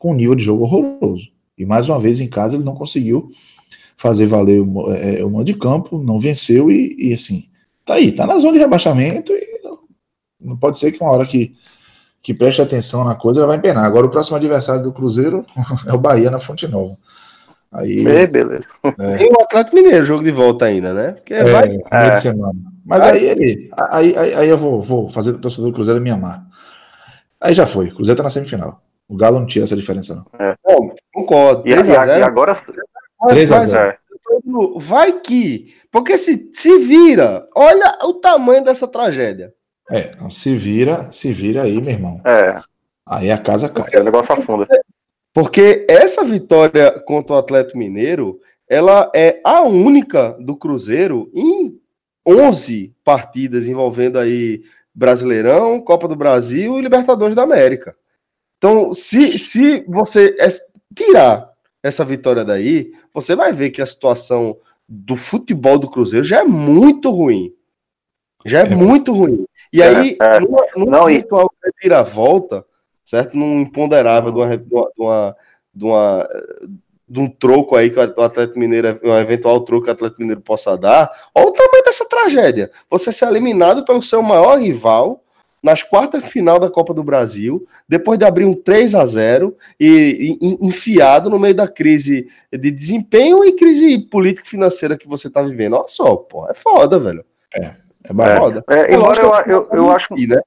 com um nível de jogo horroroso. E mais uma vez em casa ele não conseguiu fazer valer o, é, o mando de campo, não venceu e, e, assim, tá aí, tá na zona de rebaixamento e não, não pode ser que uma hora que, que preste atenção na coisa ela vai empenar. Agora o próximo adversário do Cruzeiro é o Bahia na Fonte Nova. Aí, é, beleza. É. E o Atlético Mineiro, jogo de volta ainda, né? Porque é, vai... é. semana. Mas aí ele. Aí, aí, aí eu vou, vou fazer o torcedor do Cruzeiro me amar. Aí já foi. O Cruzeiro tá na semifinal. O Galo não tira essa diferença, não. É. Não, concordo. E, e, agora. 3 a 0 Vai que. Porque se, se vira, olha o tamanho dessa tragédia. É, se vira, se vira aí, meu irmão. É. Aí a casa cai. O negócio afunda. Porque essa vitória contra o Atlético Mineiro, ela é a única do Cruzeiro em 11 partidas envolvendo aí Brasileirão, Copa do Brasil e Libertadores da América. Então, se, se você tirar essa vitória daí, você vai ver que a situação do futebol do Cruzeiro já é muito ruim. Já é, é muito ruim. E é, aí, é. numa, numa não, virtual volta, certo? Num imponderável de uma, de uma, de uma de um troco aí que o Atlético Mineiro, um eventual troco que o Atlético Mineiro possa dar, olha o tamanho dessa tragédia. Você ser eliminado pelo seu maior rival nas quartas final da Copa do Brasil, depois de abrir um 3 a 0 e, e enfiado no meio da crise de desempenho e crise político-financeira que você tá vivendo. Olha só, pô, é foda, velho. É, é foda. É, é, embora eu, eu, eu acho que. Né?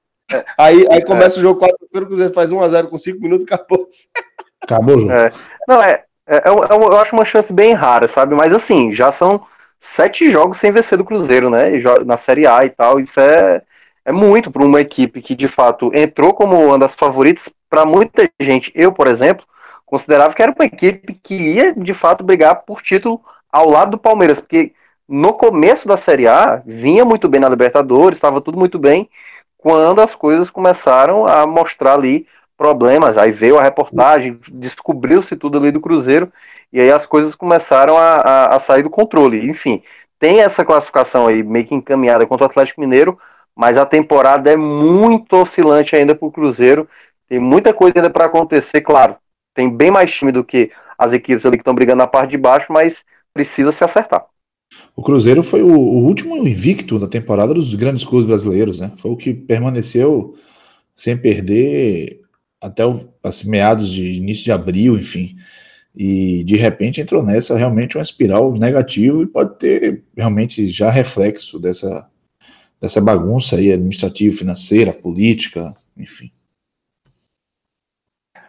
Aí, aí começa o jogo 4 o Cruzeiro faz 1x0 com 5 minutos e acabou. Acabou o jogo. É. Não, é, é, é, eu acho uma chance bem rara, sabe? Mas assim, já são sete jogos sem vencer do Cruzeiro, né? Na Série A e tal. Isso é, é muito para uma equipe que de fato entrou como uma das favoritas para muita gente. Eu, por exemplo, considerava que era uma equipe que ia de fato brigar por título ao lado do Palmeiras, porque no começo da Série A vinha muito bem na Libertadores, estava tudo muito bem, quando as coisas começaram a mostrar ali problemas. Aí veio a reportagem, descobriu-se tudo ali do Cruzeiro, e aí as coisas começaram a, a, a, sair do controle. Enfim, tem essa classificação aí meio que encaminhada contra o Atlético Mineiro, mas a temporada é muito oscilante ainda para o Cruzeiro. Tem muita coisa ainda para acontecer, claro. Tem bem mais time do que as equipes ali que estão brigando na parte de baixo, mas precisa se acertar. O Cruzeiro foi o, o, último invicto da temporada dos grandes clubes brasileiros, né? Foi o que permaneceu sem perder até o, assim, meados de início de abril, enfim. E de repente entrou nessa realmente uma espiral negativa e pode ter realmente já reflexo dessa, dessa bagunça aí administrativa, financeira, política, enfim.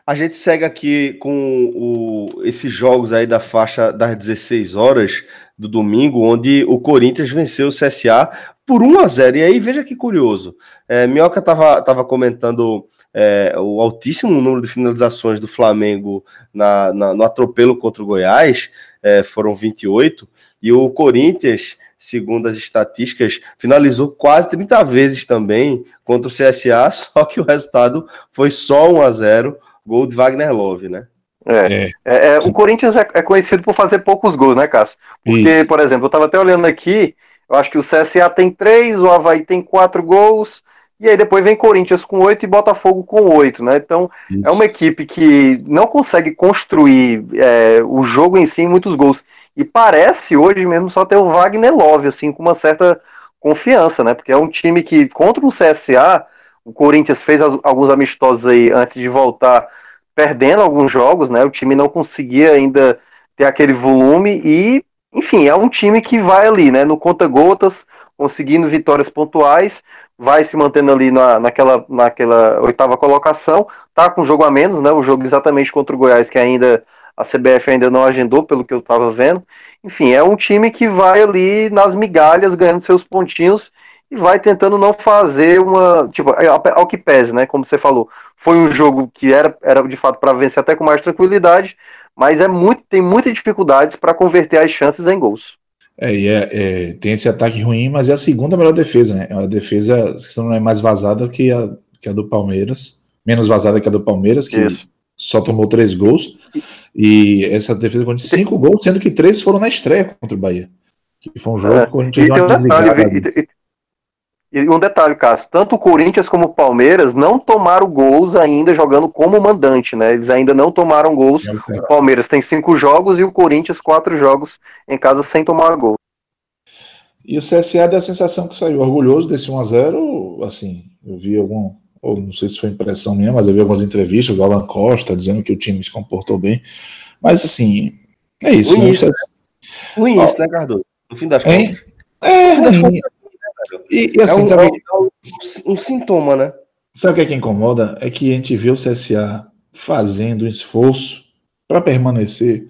A gente segue aqui com o, esses jogos aí da faixa das 16 horas do domingo, onde o Corinthians venceu o CSA por 1 a 0. E aí, veja que curioso. É, Minhoca estava tava comentando é, o altíssimo número de finalizações do Flamengo na, na no atropelo contra o Goiás, é, foram 28, e o Corinthians, segundo as estatísticas, finalizou quase 30 vezes também contra o CSA, só que o resultado foi só 1 a 0 Gol de Wagner Love, né? É. é. é, é o Corinthians é, é, conhecido por fazer poucos gols, né, Cássio? Porque, Isso. por exemplo, eu estava até olhando aqui, eu acho que o CSA tem três, o Havaí tem quatro gols, e aí depois vem Corinthians com oito e Botafogo com oito, né? Então Isso. é uma equipe que não consegue construir é, o jogo em si em muitos gols. E parece hoje mesmo só ter o Wagner Love, assim, com uma certa confiança, né? Porque é um time que, contra o CSA, o Corinthians fez alguns amistosos aí antes de voltar, perdendo alguns jogos, né? O time não conseguia ainda ter aquele volume e, enfim, é um time que vai ali, né? No conta-gotas, conseguindo vitórias pontuais, vai se mantendo ali na, naquela, naquela oitava colocação, tá com jogo a menos, né? O jogo exatamente contra o Goiás, que ainda a CBF ainda não agendou, pelo que eu estava vendo. Enfim, é um time que vai ali nas migalhas, ganhando seus pontinhos e vai tentando não fazer uma. Tipo, é, ao que pese, né? Como você falou, foi um jogo que era, era de fato para vencer até com mais tranquilidade, mas é muito, tem muitas dificuldades para converter as chances em gols. É, e é, é, tem esse ataque ruim, mas é a segunda melhor defesa, né? É uma defesa que não é mais vazada que a, que a do Palmeiras, menos vazada que a do Palmeiras, que Isso. Só tomou três gols. E essa defesa com cinco gols, sendo que três foram na estreia contra o Bahia. Que foi um jogo é. que a gente deu uma desligada. E um detalhe, Cássio, tanto o Corinthians como o Palmeiras não tomaram gols ainda jogando como mandante, né? Eles ainda não tomaram gols. O Palmeiras tem cinco jogos e o Corinthians quatro jogos em casa sem tomar gol. E o CSA deu a sensação que saiu orgulhoso desse 1x0, assim, eu vi algum, ou não sei se foi impressão minha, mas eu vi algumas entrevistas do Alan Costa dizendo que o time se comportou bem. Mas assim, é isso. O início, né? O início, né, Cardoso? No fim das contas. É, no fim das contas, e, e assim, é um, sabe, é um, um, sintoma, né? Sabe o que é que incomoda? É que a gente vê o CSA fazendo um esforço para permanecer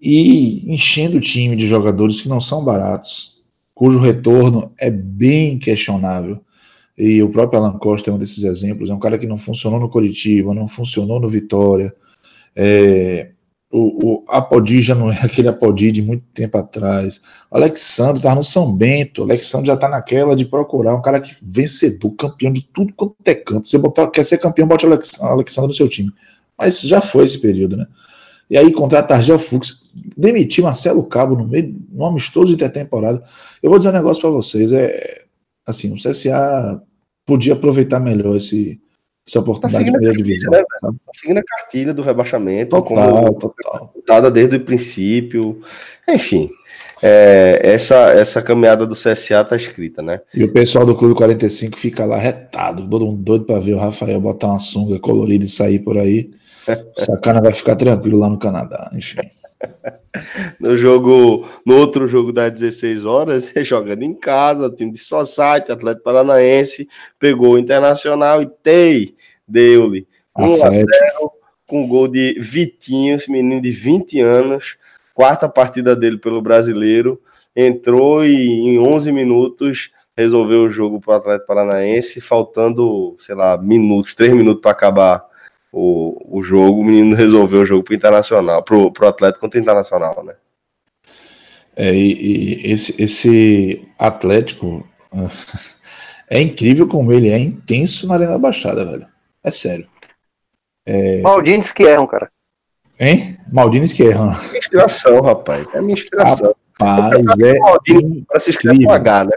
e enchendo o time de jogadores que não são baratos, cujo retorno é bem questionável. E o próprio Alan Costa é um desses exemplos. É um cara que não funcionou no Curitiba, não funcionou no Vitória. É, o, o Apodi já não é aquele Apodi de muito tempo atrás. O Alexandre tá no São Bento. O Alexandre já tá naquela de procurar um cara que vencedor, campeão de tudo quanto é canto. Você botar, quer ser campeão, bote o Alexandre no seu time. Mas já foi esse período, né? E aí contrata Argel Fux, demitir Marcelo Cabo no meio, num amistoso intertemporada. Eu vou dizer um negócio para vocês, é assim, o CSA podia aproveitar melhor esse, essa oportunidade tá de primeira divisão. Né, tá seguindo a cartilha do rebaixamento, total, total. Dada desde o princípio. Enfim, é, essa, essa caminhada do CSA tá escrita, né? E o pessoal do Clube 45 fica lá retado, todo mundo doido para ver o Rafael botar uma sunga colorida e sair por aí. Sacana vai ficar tranquilo lá no Canadá, enfim. no jogo, no outro jogo das 16 horas, jogando em casa, o time de Society, Atlético Paranaense, pegou o Internacional e Tei, deu-lhe 1 a 0 com gol de Vitinho, esse menino de 20 anos, quarta partida dele pelo Brasileiro, entrou e em 11 minutos resolveu o jogo para o Atlético Paranaense, faltando, sei lá, minutos, 3 minutos para acabar o, o jogo, o menino resolveu o jogo pro Internacional, pro, pro Atlético contra o Internacional, né? É, e, e esse, esse Atlético é incrível como ele é intenso na Arena Baixada, velho. É sério. É... Maldines que erram, cara. Hein? Maldines que erram. Inspiração, rapaz. É minha inspiração. Rapaz, é. Para se escrever com H, né?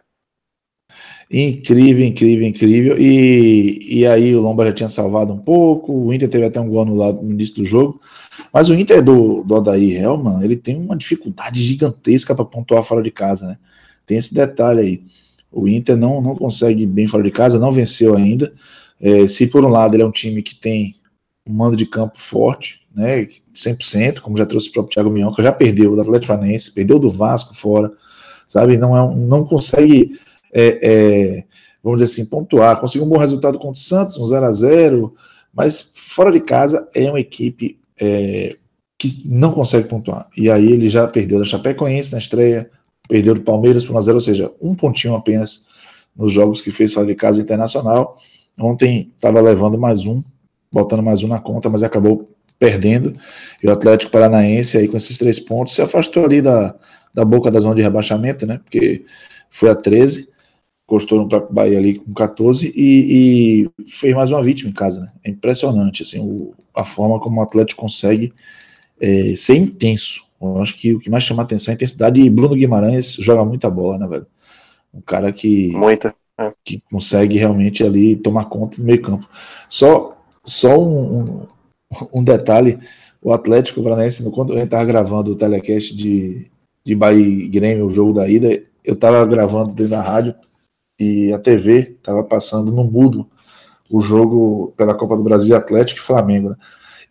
Incrível, incrível, incrível. E, e aí o Lomba já tinha salvado um pouco, o Inter teve até um gol anulado no início do jogo. Mas o Inter do, do Odair Helman, ele tem uma dificuldade gigantesca para pontuar fora de casa, né? Tem esse detalhe aí. O Inter não, não consegue bem fora de casa, não venceu ainda. É, se por um lado ele é um time que tem um mando de campo forte, né, 100%, como já trouxe o próprio Thiago Minhoca, já perdeu do Atlético Paranaense, perdeu do Vasco fora, sabe? Não, é, não consegue é, é, vamos dizer assim, pontuar. Conseguiu um bom resultado contra o Santos, um 0 a 0 mas fora de casa é uma equipe é, que não consegue pontuar. E aí ele já perdeu da Chapecoense na estreia, perdeu do Palmeiras por 1 a 0 ou seja, um pontinho apenas nos jogos que fez fora de casa internacional. Ontem estava levando mais um, botando mais um na conta, mas acabou perdendo. E o Atlético Paranaense aí com esses três pontos se afastou ali da, da boca da zona de rebaixamento, né? Porque foi a 13 encostou no próprio Bahia ali com 14 e, e fez mais uma vítima em casa. Né? É impressionante assim, o, a forma como o Atlético consegue é, ser intenso. Eu acho que o que mais chama a atenção é a intensidade. E Bruno Guimarães joga muita bola, né, velho? Um cara que, muita, é. que consegue realmente ali tomar conta do meio campo. Só, só um, um, um detalhe: o Atlético Paranaense, quando eu estava gravando o telecast de, de Bahia Grêmio, o jogo da ida, eu estava gravando dentro da rádio e a TV estava passando no mudo o jogo pela Copa do Brasil Atlético e Flamengo. Né?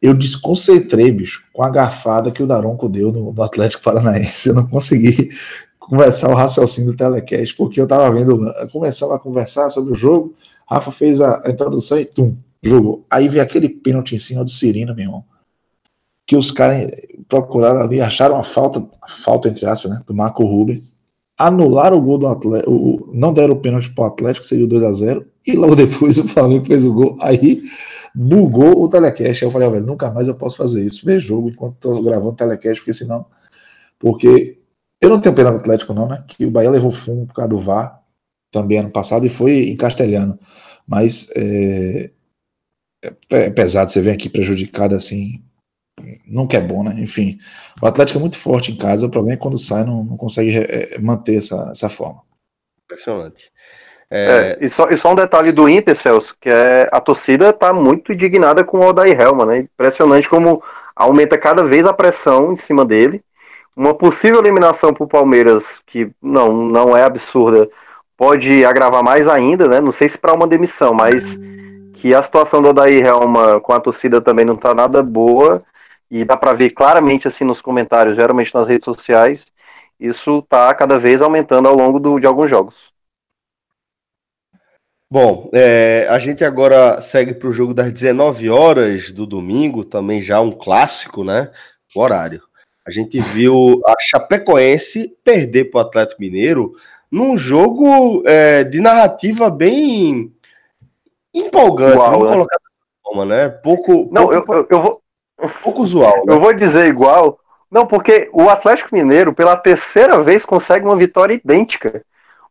Eu desconcentrei, bicho, com a garfada que o Daronco deu no, no, Atlético Paranaense. Eu não consegui conversar o raciocínio do telecast, porque eu estava vendo, começava a conversar sobre o jogo, Rafa fez a, a introdução e tum, jogou. Aí veio aquele pênalti em cima do Cirino, meu irmão. Que os caras procuraram ali, acharam a falta, a falta entre aspas, né, do Marco Rubem anularam o gol do Atlético, não deram o pênalti para o Atlético, seria o 2 a 0 e logo depois o Flamengo fez o gol. Aí bugou o telecast. Aí eu falei, velho, nunca mais eu posso fazer isso. Ver jogo enquanto estou gravando telecast, porque senão. Porque eu não tenho pena do Atlético, não, né? Que o Bahia levou fumo por causa do VAR também ano passado e foi em castelhano. Mas é, é, é pesado você ver aqui prejudicado assim nunca é bom, né? Enfim, o Atlético é muito forte em casa, o problema é quando sai não, não consegue é, manter essa, essa forma. Impressionante. É... É, e, só, e só um detalhe do Inter, Celso, que é a torcida está muito indignada com o Odair Helman, né? Impressionante como aumenta cada vez a pressão em cima dele. Uma possível eliminação para o Palmeiras, que não, não é absurda, pode agravar mais ainda, né? Não sei se para uma demissão, mas que a situação do Odair Helma com a torcida também não está nada boa e dá para ver claramente assim nos comentários, geralmente nas redes sociais, isso está cada vez aumentando ao longo do, de alguns jogos. Bom, é, a gente agora segue para o jogo das 19 horas do domingo, também já um clássico, né? O horário. A gente viu a Chapecoense perder para o Atlético Mineiro num jogo é, de narrativa bem empolgante, Uau, vamos né? colocar dessa forma, né? Pouco. Não, pouco... Eu, eu, eu, vou, pouco usual. Né? Eu vou dizer igual. Não, porque o Atlético Mineiro, pela terceira vez, consegue uma vitória idêntica.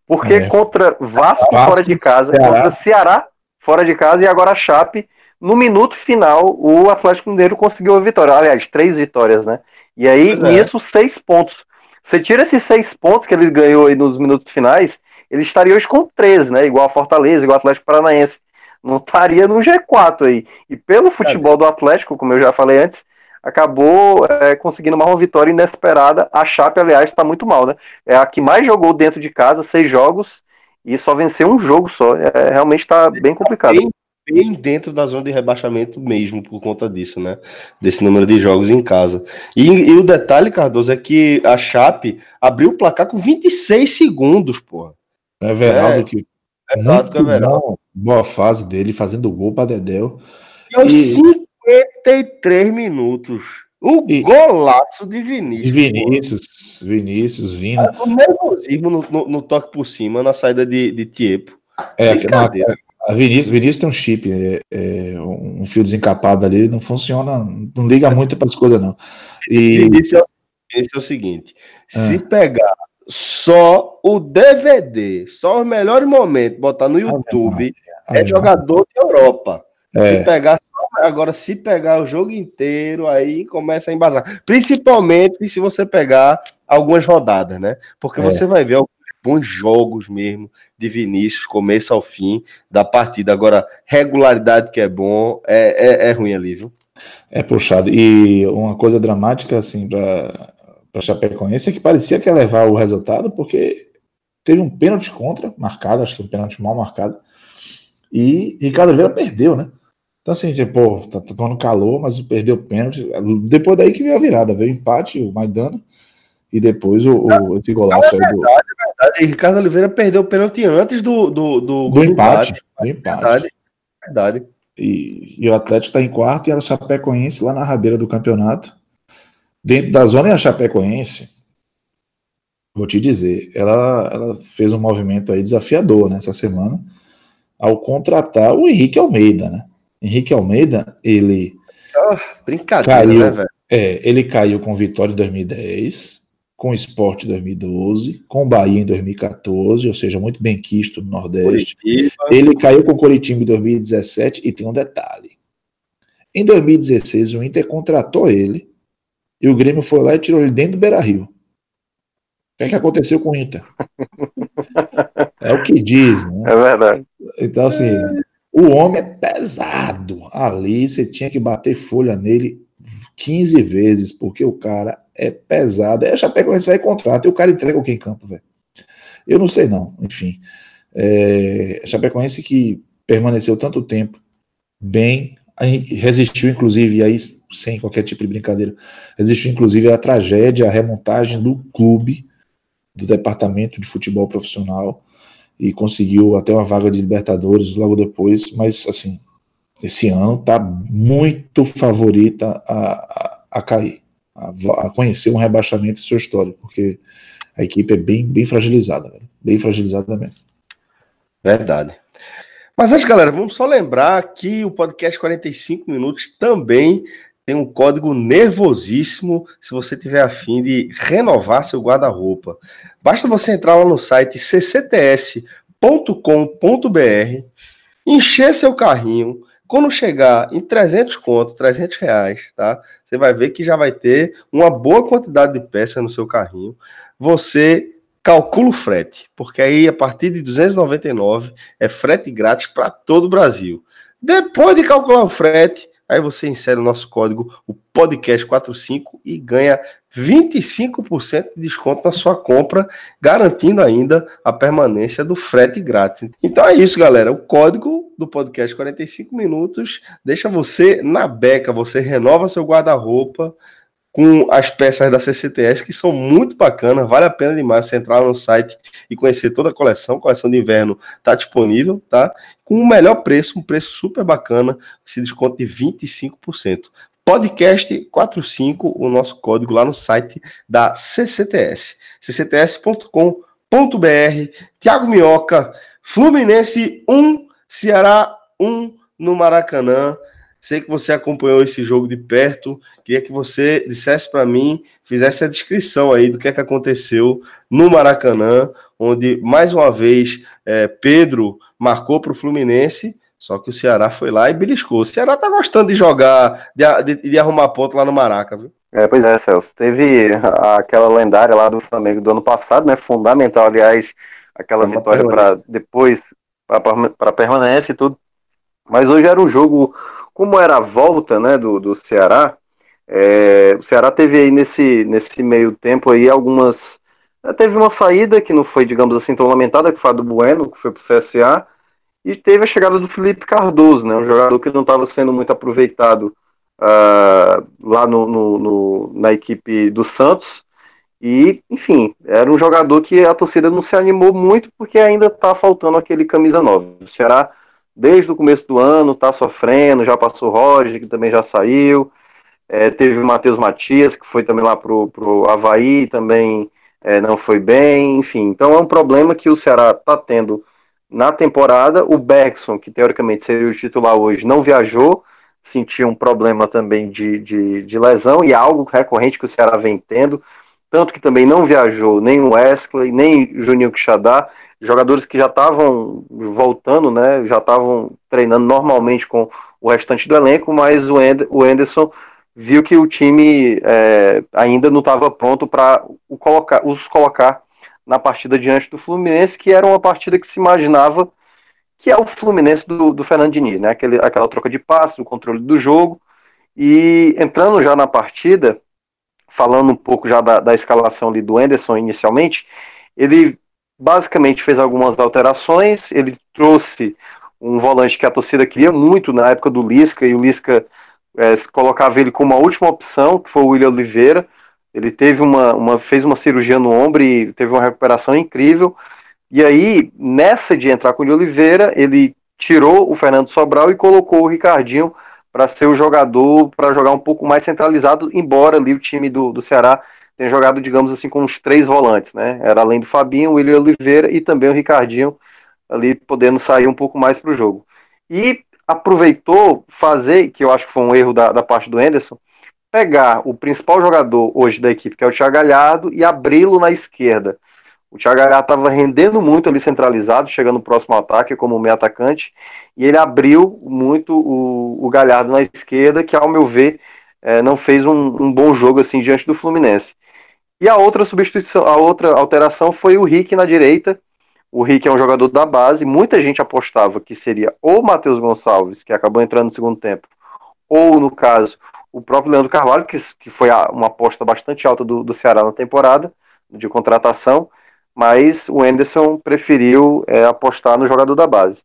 Porque é. contra Vasco, Vasco fora de casa, Ceará. contra Ceará fora de casa e agora a Chape no minuto final, o Atlético Mineiro conseguiu a vitória. Aliás, três vitórias, né? E aí, é. nisso, seis pontos. Você tira esses seis pontos que ele ganhou aí nos minutos finais, ele estaria hoje com 13, né? Igual a Fortaleza, igual o Atlético Paranaense. Não estaria no G4 aí. E pelo futebol do Atlético, como eu já falei antes, acabou é, conseguindo uma vitória inesperada. A Chape, aliás, está muito mal, né? É a que mais jogou dentro de casa, seis jogos, e só venceu um jogo só. É, realmente está bem complicado. Bem, bem, dentro da zona de rebaixamento mesmo, por conta disso, né? Desse número de jogos em casa. E, e o detalhe, Cardoso, é que a Chape abriu o placar com 26 segundos, porra. É Everaldo é, que. Que é Everaldo. Boa fase dele, fazendo gol para Dedéu. E aos e... 53 minutos. O e... golaço de Vinícius. Vinícius. Vinícius vindo. O nervosismo no, no, no, toque por cima, na saída de, de Tiepo. É, a Vinícius, Vinícius tem um chip, é, é, um fio desencapado ali, não funciona, não liga muito para as coisas, não. E Vinícius é, é o seguinte: ah. se pegar só o DVD, só os melhores momentos, botar no YouTube, é jogador de Europa. É. Se pegar agora, se pegar o jogo inteiro, aí começa a embasar. Principalmente se você pegar algumas rodadas, né? Porque é. você vai ver alguns bons jogos mesmo de Vinícius, começo ao fim da partida. Agora, regularidade que é bom, é, é, é ruim ali, viu? É puxado. E uma coisa dramática, assim, para para Chapecoense é que parecia que ia levar o resultado, porque teve um pênalti contra, marcado, acho que um pênalti mal marcado, e Ricardo Oliveira perdeu, né? Então, assim, você, pô, tá, tá tomando calor, mas perdeu o pênalti. Depois daí que veio a virada, veio o empate, o Maidana, e depois o, o esse golaço é aí do. Verdade, é verdade. Ricardo Oliveira perdeu o pênalti antes do, do, do, do empate. Do empate. Verdade. verdade. E, e o Atlético está em quarto e a Chapecoense lá na rabeira do campeonato Dentro da zona e a Chapecoense, vou te dizer, ela, ela fez um movimento aí desafiador nessa né, semana ao contratar o Henrique Almeida, né? Henrique Almeida, ele. Oh, brincadeira, caiu, né, velho? É, ele caiu com Vitória em 2010, com Esporte em 2012, com Bahia em 2014, ou seja, muito bem quisto no Nordeste. Curitiba. Ele caiu com Coritiba em 2017 e tem um detalhe. Em 2016, o Inter contratou ele e o Grêmio foi lá e tirou ele dentro do Beira Rio. O que, é que aconteceu com o Inter? É o que diz, né? É verdade. Então, assim, o homem é pesado. Ali você tinha que bater folha nele 15 vezes, porque o cara é pesado. É a Chapecoense vai contrato e o cara entrega o que em campo, velho. Eu não sei, não. Enfim. É, a Chapecoense que permaneceu tanto tempo bem, resistiu, inclusive, aí sem qualquer tipo de brincadeira, resistiu, inclusive, a tragédia, a remontagem do clube, do departamento de futebol profissional, e conseguiu até uma vaga de Libertadores logo depois, mas, assim, esse ano está muito favorita a, a, a cair, a, a, conhecer um rebaixamento em sua história, porque a equipe é bem, bem fragilizada, bem fragilizada mesmo. Verdade. Mas antes, galera, vamos só lembrar que o podcast 45 minutos também tem um código nervosíssimo se você tiver afim de renovar seu guarda-roupa. Basta você entrar lá no site ccts.com.br, encher seu carrinho, quando chegar em 300 conto, 300 reais, tá? Você vai ver que já vai ter uma boa quantidade de peças no seu carrinho. Você calcula o frete, porque aí a partir de 299 é frete grátis para todo o Brasil. Depois de calcular o frete, aí você insere o nosso código, o podcast45 e ganha 25% de desconto na sua compra, garantindo ainda a permanência do frete grátis. Então é isso, galera. O código do podcast 45 minutos deixa você na beca, você renova seu guarda-roupa com as peças da CCTS, que são muito bacanas, vale a pena demais você entrar no site e conhecer toda a coleção. A coleção de inverno está disponível, tá? Com o melhor preço, um preço super bacana, esse desconto de 25%. Podcast 45, o nosso código lá no site da CCTS, ccts.com.br. Tiago Minhoca, Fluminense 1, Ceará 1 no Maracanã. Sei que você acompanhou esse jogo de perto. Queria que você dissesse para mim, fizesse a descrição aí do que é que aconteceu no Maracanã, onde mais uma vez é, Pedro marcou para o Fluminense. Só que o Ceará foi lá e beliscou. O Ceará tá gostando de jogar, de, de, de arrumar ponto lá no Maraca, viu? É, pois é, Celso. Teve aquela lendária lá do Flamengo do ano passado, né? Fundamental, aliás, aquela é vitória para depois, para permanece e tudo. Mas hoje era um jogo, como era a volta, né, do, do Ceará, é, o Ceará teve aí nesse, nesse meio tempo aí algumas. Teve uma saída que não foi, digamos assim, tão lamentada, que foi a do Bueno, que foi pro CSA, e teve a chegada do Felipe Cardoso, né, um jogador que não estava sendo muito aproveitado uh, lá no, no, no, na equipe do Santos. E, enfim, era um jogador que a torcida não se animou muito porque ainda está faltando aquele camisa 9. O Ceará, desde o começo do ano, está sofrendo, já passou o Roger, que também já saiu. É, teve o Matheus Matias, que foi também lá pro, pro Havaí, também é, não foi bem, enfim. Então é um problema que o Ceará está tendo na temporada. O Bergson, que teoricamente seria o titular hoje, não viajou, sentiu um problema também de, de, de lesão, e é algo recorrente que o Ceará vem tendo. Tanto que também não viajou nem o Wesley, nem o Juninho Quixadá, jogadores que já estavam voltando, né, já estavam treinando normalmente com o restante do elenco, mas o, End o Anderson viu que o time é, ainda não estava pronto para colocar, os colocar na partida diante do Fluminense, que era uma partida que se imaginava que é o Fluminense do, do Fernando Diniz, né? Aquele, aquela troca de passos, o controle do jogo. E entrando já na partida, falando um pouco já da, da escalação ali do Anderson inicialmente, ele basicamente fez algumas alterações, ele trouxe um volante que a torcida queria muito na época do Lisca, e o Lisca é, colocava ele como a última opção, que foi o William Oliveira. Ele teve uma, uma, fez uma cirurgia no ombro e teve uma recuperação incrível. E aí, nessa de entrar com o Oliveira, ele tirou o Fernando Sobral e colocou o Ricardinho para ser o jogador, para jogar um pouco mais centralizado, embora ali o time do, do Ceará tenha jogado, digamos assim, com os três volantes, né? Era além do Fabinho, o William Oliveira e também o Ricardinho ali podendo sair um pouco mais para o jogo. E aproveitou fazer, que eu acho que foi um erro da, da parte do Anderson, pegar o principal jogador hoje da equipe, que é o Thiago Galhardo, e abri-lo na esquerda. O Thiago Galhardo estava rendendo muito ali centralizado, chegando no próximo ataque como meio atacante, e ele abriu muito o, o Galhardo na esquerda, que ao meu ver é, não fez um, um, bom jogo assim diante do Fluminense. E a outra substituição, a outra alteração foi o Rick na direita, o Rick é um jogador da base. Muita gente apostava que seria ou o Matheus Gonçalves, que acabou entrando no segundo tempo, ou, no caso, o próprio Leandro Carvalho, que, que foi uma aposta bastante alta do, do Ceará na temporada, de contratação, mas o Anderson preferiu é, apostar no jogador da base.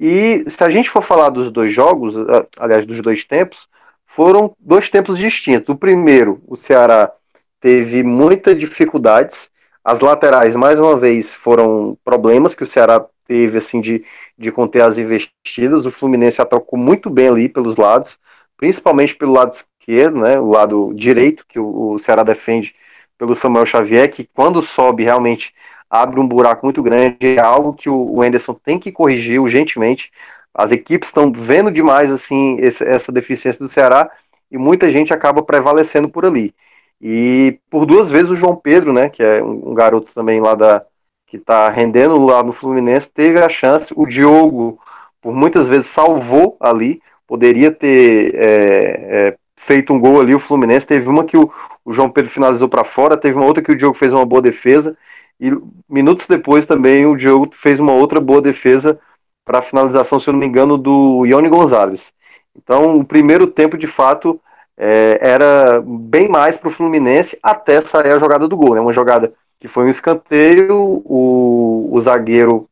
E se a gente for falar dos dois jogos, aliás, dos dois tempos, foram dois tempos distintos. O primeiro, o Ceará teve muitas dificuldades as laterais, mais uma vez, foram problemas que o Ceará teve assim de, de conter as investidas. O Fluminense atacou muito bem ali pelos lados, principalmente pelo lado esquerdo, né, o lado direito, que o, o Ceará defende pelo Samuel Xavier, que quando sobe realmente abre um buraco muito grande. É algo que o, o Anderson tem que corrigir urgentemente. As equipes estão vendo demais assim esse, essa deficiência do Ceará e muita gente acaba prevalecendo por ali. E por duas vezes o João Pedro, né, que é um, garoto também lá da que está rendendo lá no Fluminense, teve a chance. O Diogo, por muitas vezes, salvou ali, poderia ter é, é, feito um gol ali. O Fluminense teve uma que o, o João Pedro finalizou para fora, teve uma outra que o Diogo fez uma boa defesa. E minutos depois também o Diogo fez uma outra boa defesa para a finalização, se eu não me engano, do Ione Gonzalez. Então, o primeiro tempo, de fato, é, era bem mais para o Fluminense até sair a jogada do gol. Né? Uma jogada que foi um escanteio, o, o zagueiro,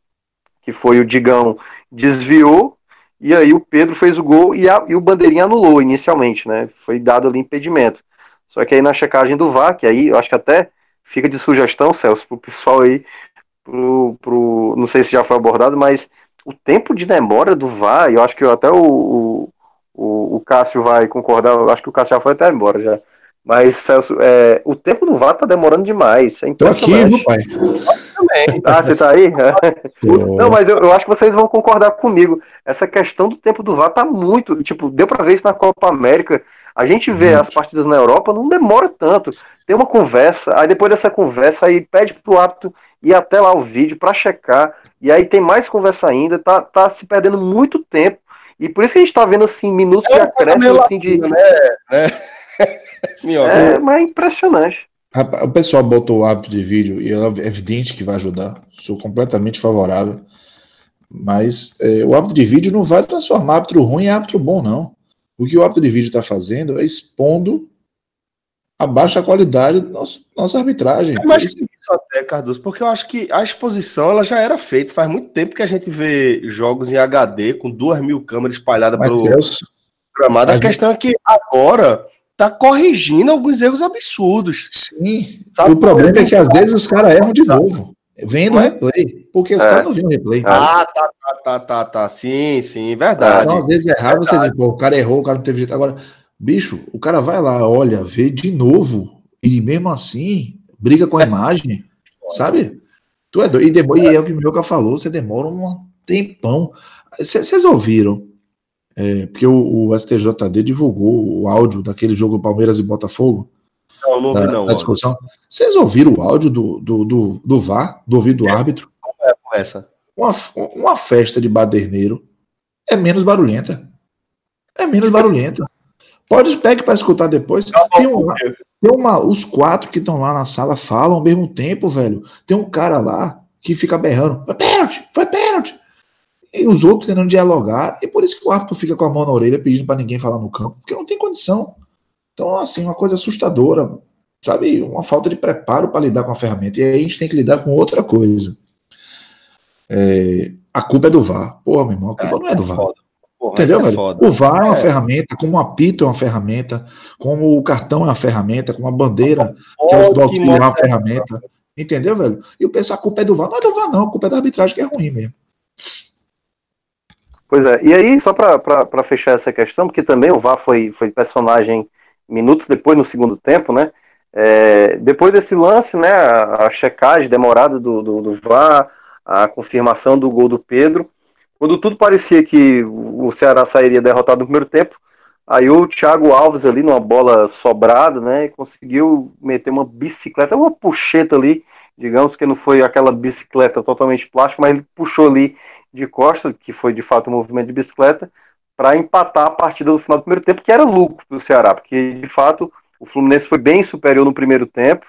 que foi o Digão, desviou, e aí o Pedro fez o gol e, a, e o Bandeirinha anulou inicialmente, né? Foi dado ali impedimento. Só que aí na checagem do VAR, que aí eu acho que até fica de sugestão, Celso, pro pessoal aí, pro, pro, não sei se já foi abordado, mas o tempo de demora do VAR, eu acho que até o, o, o Cássio vai concordar, eu acho que o Cássio já foi até embora já. Mas, Celso, é, o tempo do VAR tá demorando demais. É Tô aqui, meu pai. Também. Ah, você tá aí? Não, mas eu, eu, acho que vocês vão concordar comigo. Essa questão do tempo do VAR tá muito. Tipo, deu pra ver isso na Copa América. A gente vê as partidas na Europa, não demora tanto. Tem uma conversa, aí depois dessa conversa, aí pede pro árbitro ir até lá o vídeo para checar. E aí tem mais conversa ainda. Tá, tá se perdendo muito tempo E por isso que a gente tá vendo assim, minutos é de acréscimo assim de. Né? É. é, mas é impressionante. O pessoal botou o hábito de vídeo e é evidente que vai ajudar. Sou completamente favorável. Mas é, o hábito de vídeo não vai transformar hábito ruim em hábito bom, não. O que o hábito de vídeo está fazendo é expondo a baixa qualidade da nossa, nossa arbitragem. É que isso até, Cardoso, porque eu acho que a exposição ela já era feita. Faz muito tempo que a gente vê jogos em HD com duas mil câmeras espalhadas pelo gramado. A, a questão gente... é que agora tá corrigindo alguns erros absurdos. Sim. Sabe? O problema é que às vezes os caras erram de novo. Vendo replay. Porque os é. caras não viram replay. Ah, tá, tá, tá, tá, tá. Sim, sim, verdade. Então, às vezes errar, vocês dizem, pô, o cara errou, o cara não teve jeito. Agora, bicho, o cara vai lá, olha, vê de novo. E mesmo assim, briga com a imagem, sabe? Tu é doido. E, demora, e é o que o Mioca falou, você demora um tempão. Vocês ouviram? É, porque o, o, STJD divulgou o áudio daquele jogo Palmeiras e Botafogo. Não, não ouvi, não. Da discussão. Vocês ouviram o áudio do, do, do, do VAR, do ouvido do é, árbitro? Como é essa? Uma, uma festa de baderneiro é menos barulhenta. É menos barulhenta. Pode pegar para escutar depois. Tem uma, tem uma, os quatro que estão lá na sala falam ao mesmo tempo, velho. Tem um cara lá que fica berrando: foi pênalti, foi pênalti. E os outros tentando dialogar. E por isso que o árbitro fica com a mão na orelha pedindo para ninguém falar no campo, porque não tem condição. Então, assim, uma coisa assustadora, sabe? Uma falta de preparo para lidar com a ferramenta. E aí a gente tem que lidar com outra coisa. É, a culpa é do VAR. Porra, meu irmão, a culpa é, não é do VAR. Porra, Entendeu, é velho? o VAR é uma é. ferramenta, como o apito é uma ferramenta, como o cartão é uma ferramenta, como a bandeira, que é o auxiliar é uma ferramenta. Entendeu, velho? E o pessoal, a culpa é do VAR. Não é do VAR, não. A culpa é da arbitragem, que é ruim mesmo. Pois é. E aí, só para fechar essa questão, porque também o VAR foi, foi personagem minutos depois no segundo tempo, né? É, depois desse lance, né, a, a checagem demorada do, do, do, VAR, a confirmação do gol do Pedro, quando tudo parecia que o Ceará sairia derrotado no primeiro tempo, aí o Thiago Alves ali numa bola sobrada, né, conseguiu meter uma bicicleta, uma puxeta ali, digamos que não foi aquela bicicleta totalmente plástica, mas ele puxou ali de costa, que foi de fato um movimento de bicicleta, para empatar a partida do final do primeiro tempo, que era lucro para o Ceará, porque de fato o Fluminense foi bem superior no primeiro tempo,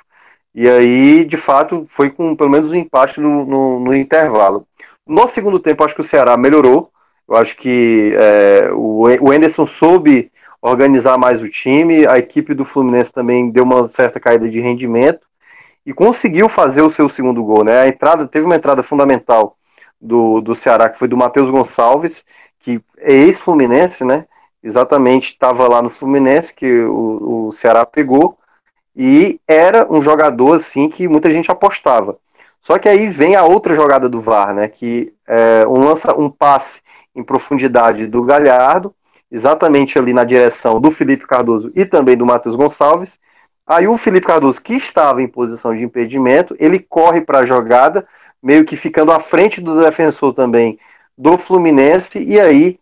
e aí de fato foi com pelo menos um empate no, no, no intervalo. No segundo tempo, acho que o Ceará melhorou, eu acho que é, o, Enderson soube organizar mais o time, a equipe do Fluminense também deu uma certa caída de rendimento e conseguiu fazer o seu segundo gol, né? A entrada teve uma entrada fundamental do, do Ceará que foi do Matheus Gonçalves que é ex-Fluminense, né? Exatamente, estava lá no Fluminense que o, o Ceará pegou e era um jogador assim que muita gente apostava. Só que aí vem a outra jogada do VAR, né? Que é um lança um passe em profundidade do Galhardo, exatamente ali na direção do Felipe Cardoso e também do Matheus Gonçalves. Aí o Felipe Cardoso, que estava em posição de impedimento, ele corre para a jogada, meio que ficando à frente do defensor também do Fluminense, e aí,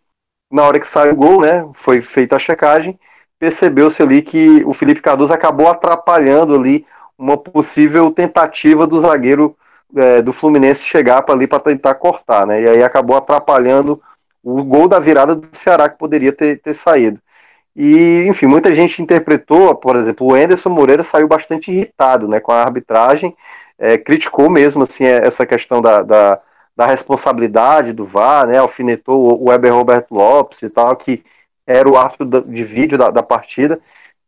na hora que sai o gol, né, foi feita a checagem, percebeu-se ali que o Felipe Cardoso acabou atrapalhando ali uma possível tentativa do zagueiro é, do Fluminense chegar para ali para tentar cortar, né? E aí acabou atrapalhando o gol da virada do Ceará que poderia ter, ter saído. E, enfim, muita gente interpretou, por exemplo, o Anderson Moreira saiu bastante irritado né, com a arbitragem, é, criticou mesmo assim essa questão da, da, da responsabilidade do VAR, né? Alfinetou o Weber Roberto Lopes e tal, que era o árbitro de vídeo da, da partida.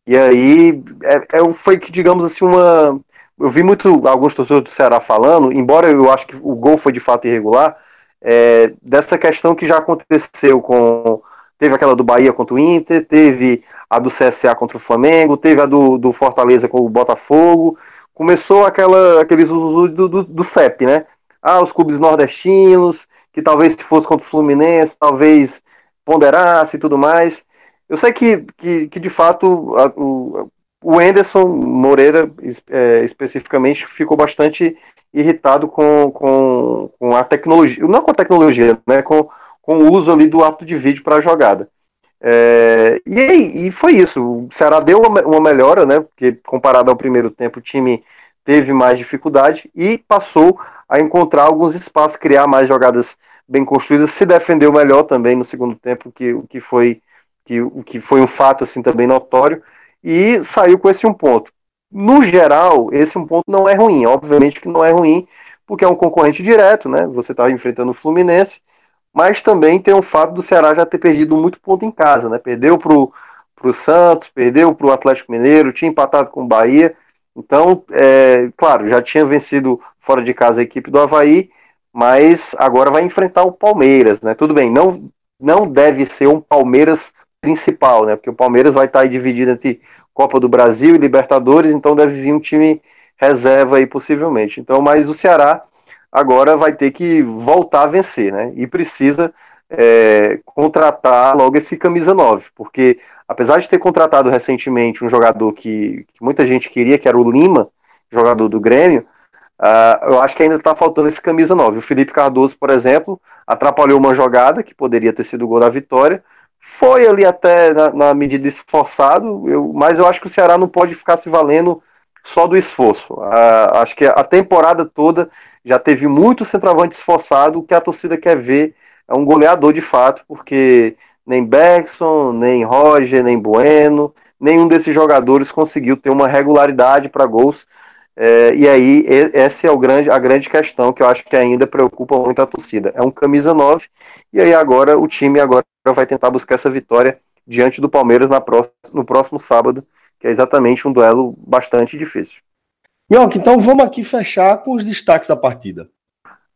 E aí é, é, foi que, digamos assim, uma. Eu vi muito alguns torcedores do Ceará falando, embora eu acho que o gol foi de fato irregular, é, dessa questão que já aconteceu com. Teve aquela do Bahia contra o Inter, teve a do CSA contra o Flamengo, teve a do, do Fortaleza com o Botafogo. Começou aquela, aqueles usos do, do, do CEP, né? ah, os clubes nordestinos, que talvez se fosse contra o Fluminense, talvez ponderasse e tudo mais. Eu sei que, que, que de fato a, o, o Enderson Moreira é, especificamente ficou bastante irritado com, com, com a tecnologia, não com a tecnologia, né, com, com o uso ali do ato de vídeo para a jogada. É, e, e foi isso. O Ceará deu uma, uma melhora, né? Porque comparado ao primeiro tempo, o time teve mais dificuldade e passou a encontrar alguns espaços, criar mais jogadas bem construída, se defendeu melhor também no segundo tempo, que o que foi que o que foi um fato assim também notório e saiu com esse um ponto. No geral, esse um ponto não é ruim, obviamente que não é ruim, porque é um concorrente direto, né? Você estava enfrentando o Fluminense, mas também tem o fato do Ceará já ter perdido muito ponto em casa, né? Perdeu para o Santos, perdeu para o Atlético Mineiro, tinha empatado com o Bahia. Então, é, claro, já tinha vencido fora de casa a equipe do Havaí, mas agora vai enfrentar o Palmeiras, né? Tudo bem, não, não deve ser um Palmeiras principal, né? Porque o Palmeiras vai estar dividido entre Copa do Brasil e Libertadores, então deve vir um time reserva aí possivelmente. Então, mas o Ceará agora vai ter que voltar a vencer, né? E precisa é, contratar logo esse camisa 9, porque apesar de ter contratado recentemente um jogador que, que muita gente queria, que era o Lima, jogador do Grêmio, uh, eu acho que ainda está faltando esse camisa 9. O Felipe Cardoso, por exemplo, atrapalhou uma jogada que poderia ter sido o gol da vitória, foi ali até na, na medida esforçado, eu, mas eu acho que o Ceará não pode ficar se valendo só do esforço. Acho que a temporada toda já teve muito centroavante esforçado, o que a torcida quer ver é um goleador de fato, porque nem Bergson, nem Roger, nem Bueno, nenhum desses jogadores conseguiu ter uma regularidade para gols. É, e aí, essa é o grande, a grande questão que eu acho que ainda preocupa muito a torcida. É um camisa 9, e aí agora o time agora vai tentar buscar essa vitória diante do Palmeiras na próxima, no próximo sábado, que é exatamente um duelo bastante difícil. Minhoca, então vamos aqui fechar com os destaques da partida.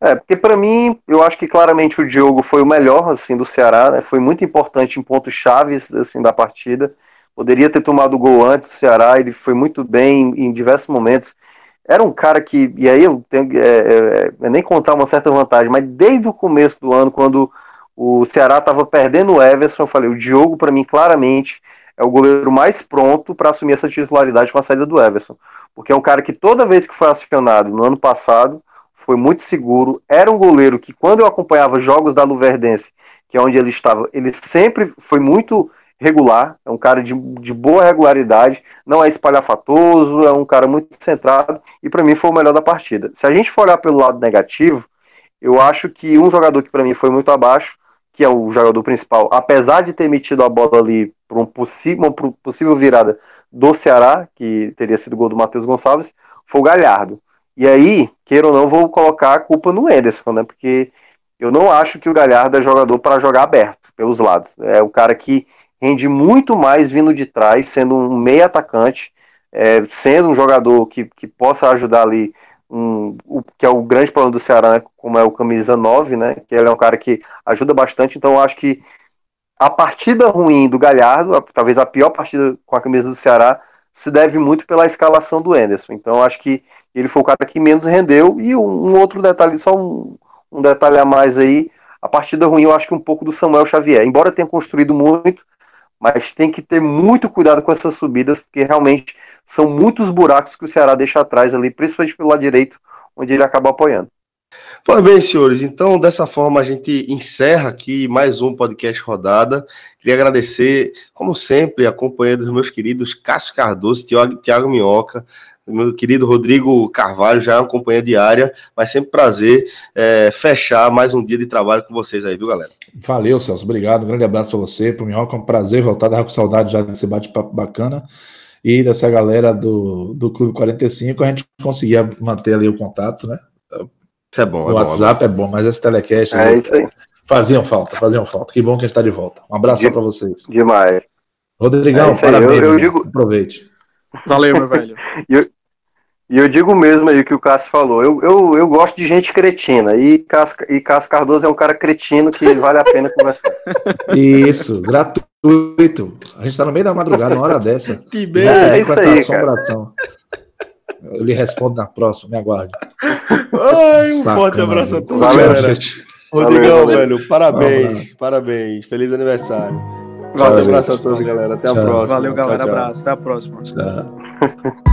É, porque para mim, eu acho que claramente o Diogo foi o melhor assim do Ceará, né? Foi muito importante em pontos chaves assim da partida. Poderia ter tomado o gol antes do Ceará, ele foi muito bem em diversos momentos. Era um cara que, e aí eu tenho é, é, é nem contar uma certa vantagem, mas desde o começo do ano, quando o Ceará estava perdendo o Everson, eu falei, o Diogo para mim claramente é o goleiro mais pronto para assumir essa titularidade com a saída do Everson porque é um cara que toda vez que foi acionado no ano passado foi muito seguro. Era um goleiro que, quando eu acompanhava jogos da Luverdense, que é onde ele estava, ele sempre foi muito regular, é um cara de, de boa regularidade, não é espalhafatoso, é um cara muito centrado e para mim foi o melhor da partida. Se a gente for olhar pelo lado negativo, eu acho que um jogador que para mim foi muito abaixo, que é o jogador principal, apesar de ter metido a bola ali para um possível, uma possível virada do Ceará, que teria sido gol do Matheus Gonçalves, foi o Galhardo. E aí, queira ou não, vou colocar a culpa no Ederson, né? Porque eu não acho que o Galhardo é jogador para jogar aberto pelos lados. É o cara que rende muito mais vindo de trás, sendo um meio atacante, é, sendo um jogador que, que possa ajudar ali, um, o, que é o grande problema do Ceará, né, como é o camisa 9, né? Que ele é um cara que ajuda bastante, então eu acho que a partida ruim do Galhardo, talvez a pior partida com a camisa do Ceará, se deve muito pela escalação do Enderson. Então acho que ele foi o cara que menos rendeu. E um, um outro detalhe, só um, um, detalhe a mais aí, a partida ruim eu acho que um pouco do Samuel Xavier. Embora tenha construído muito, mas tem que ter muito cuidado com essas subidas, porque realmente são muitos buracos que o Ceará deixa atrás ali, principalmente pelo lado direito, onde ele acaba apoiando. Pois bem, senhores, então dessa forma a gente encerra aqui mais um podcast rodada. Queria agradecer, como sempre, a companhia dos meus queridos Cássio Cardoso, e Tiago Minhoca, meu querido Rodrigo Carvalho, já é uma companhia diária, mas sempre prazer é, fechar mais um dia de trabalho com vocês aí, viu, galera? Valeu, Celso, obrigado, um grande abraço para você, para o Minhoca, é um prazer voltar, tava com saudade já desse bate-papo bacana e dessa galera do, do Clube 45, a gente conseguia manter ali o contato, né? Isso é bom. O é WhatsApp bom, é, bom. é bom, mas esse telecast é isso aí. faziam falta, faziam falta. Que bom que está de volta. Um abraço para vocês. Demais. Rodrigão, é parabéns. Eu, eu digo... Aproveite. Valeu, meu velho. E eu, digo mesmo aí o que o Cássio falou. Eu, eu, eu gosto de gente cretina. E Cássio, e Cássio Cardoso é um cara cretino que vale a pena conversar. Isso, gratuito. A gente está no meio da madrugada, uma hora dessa. Que bem. É, com essa assombração. Eu lhe respondo na próxima, me aguarde. Ai, um Sacana, forte abraço a todos, Valeu, galera. Gente. Rodrigão, velho, parabéns, parabéns. Feliz aniversário. Valeu, abraço a todos, galera. Até Tchau. a próxima. Valeu, galera. Tchau, abraço. Até a próxima. Tchau.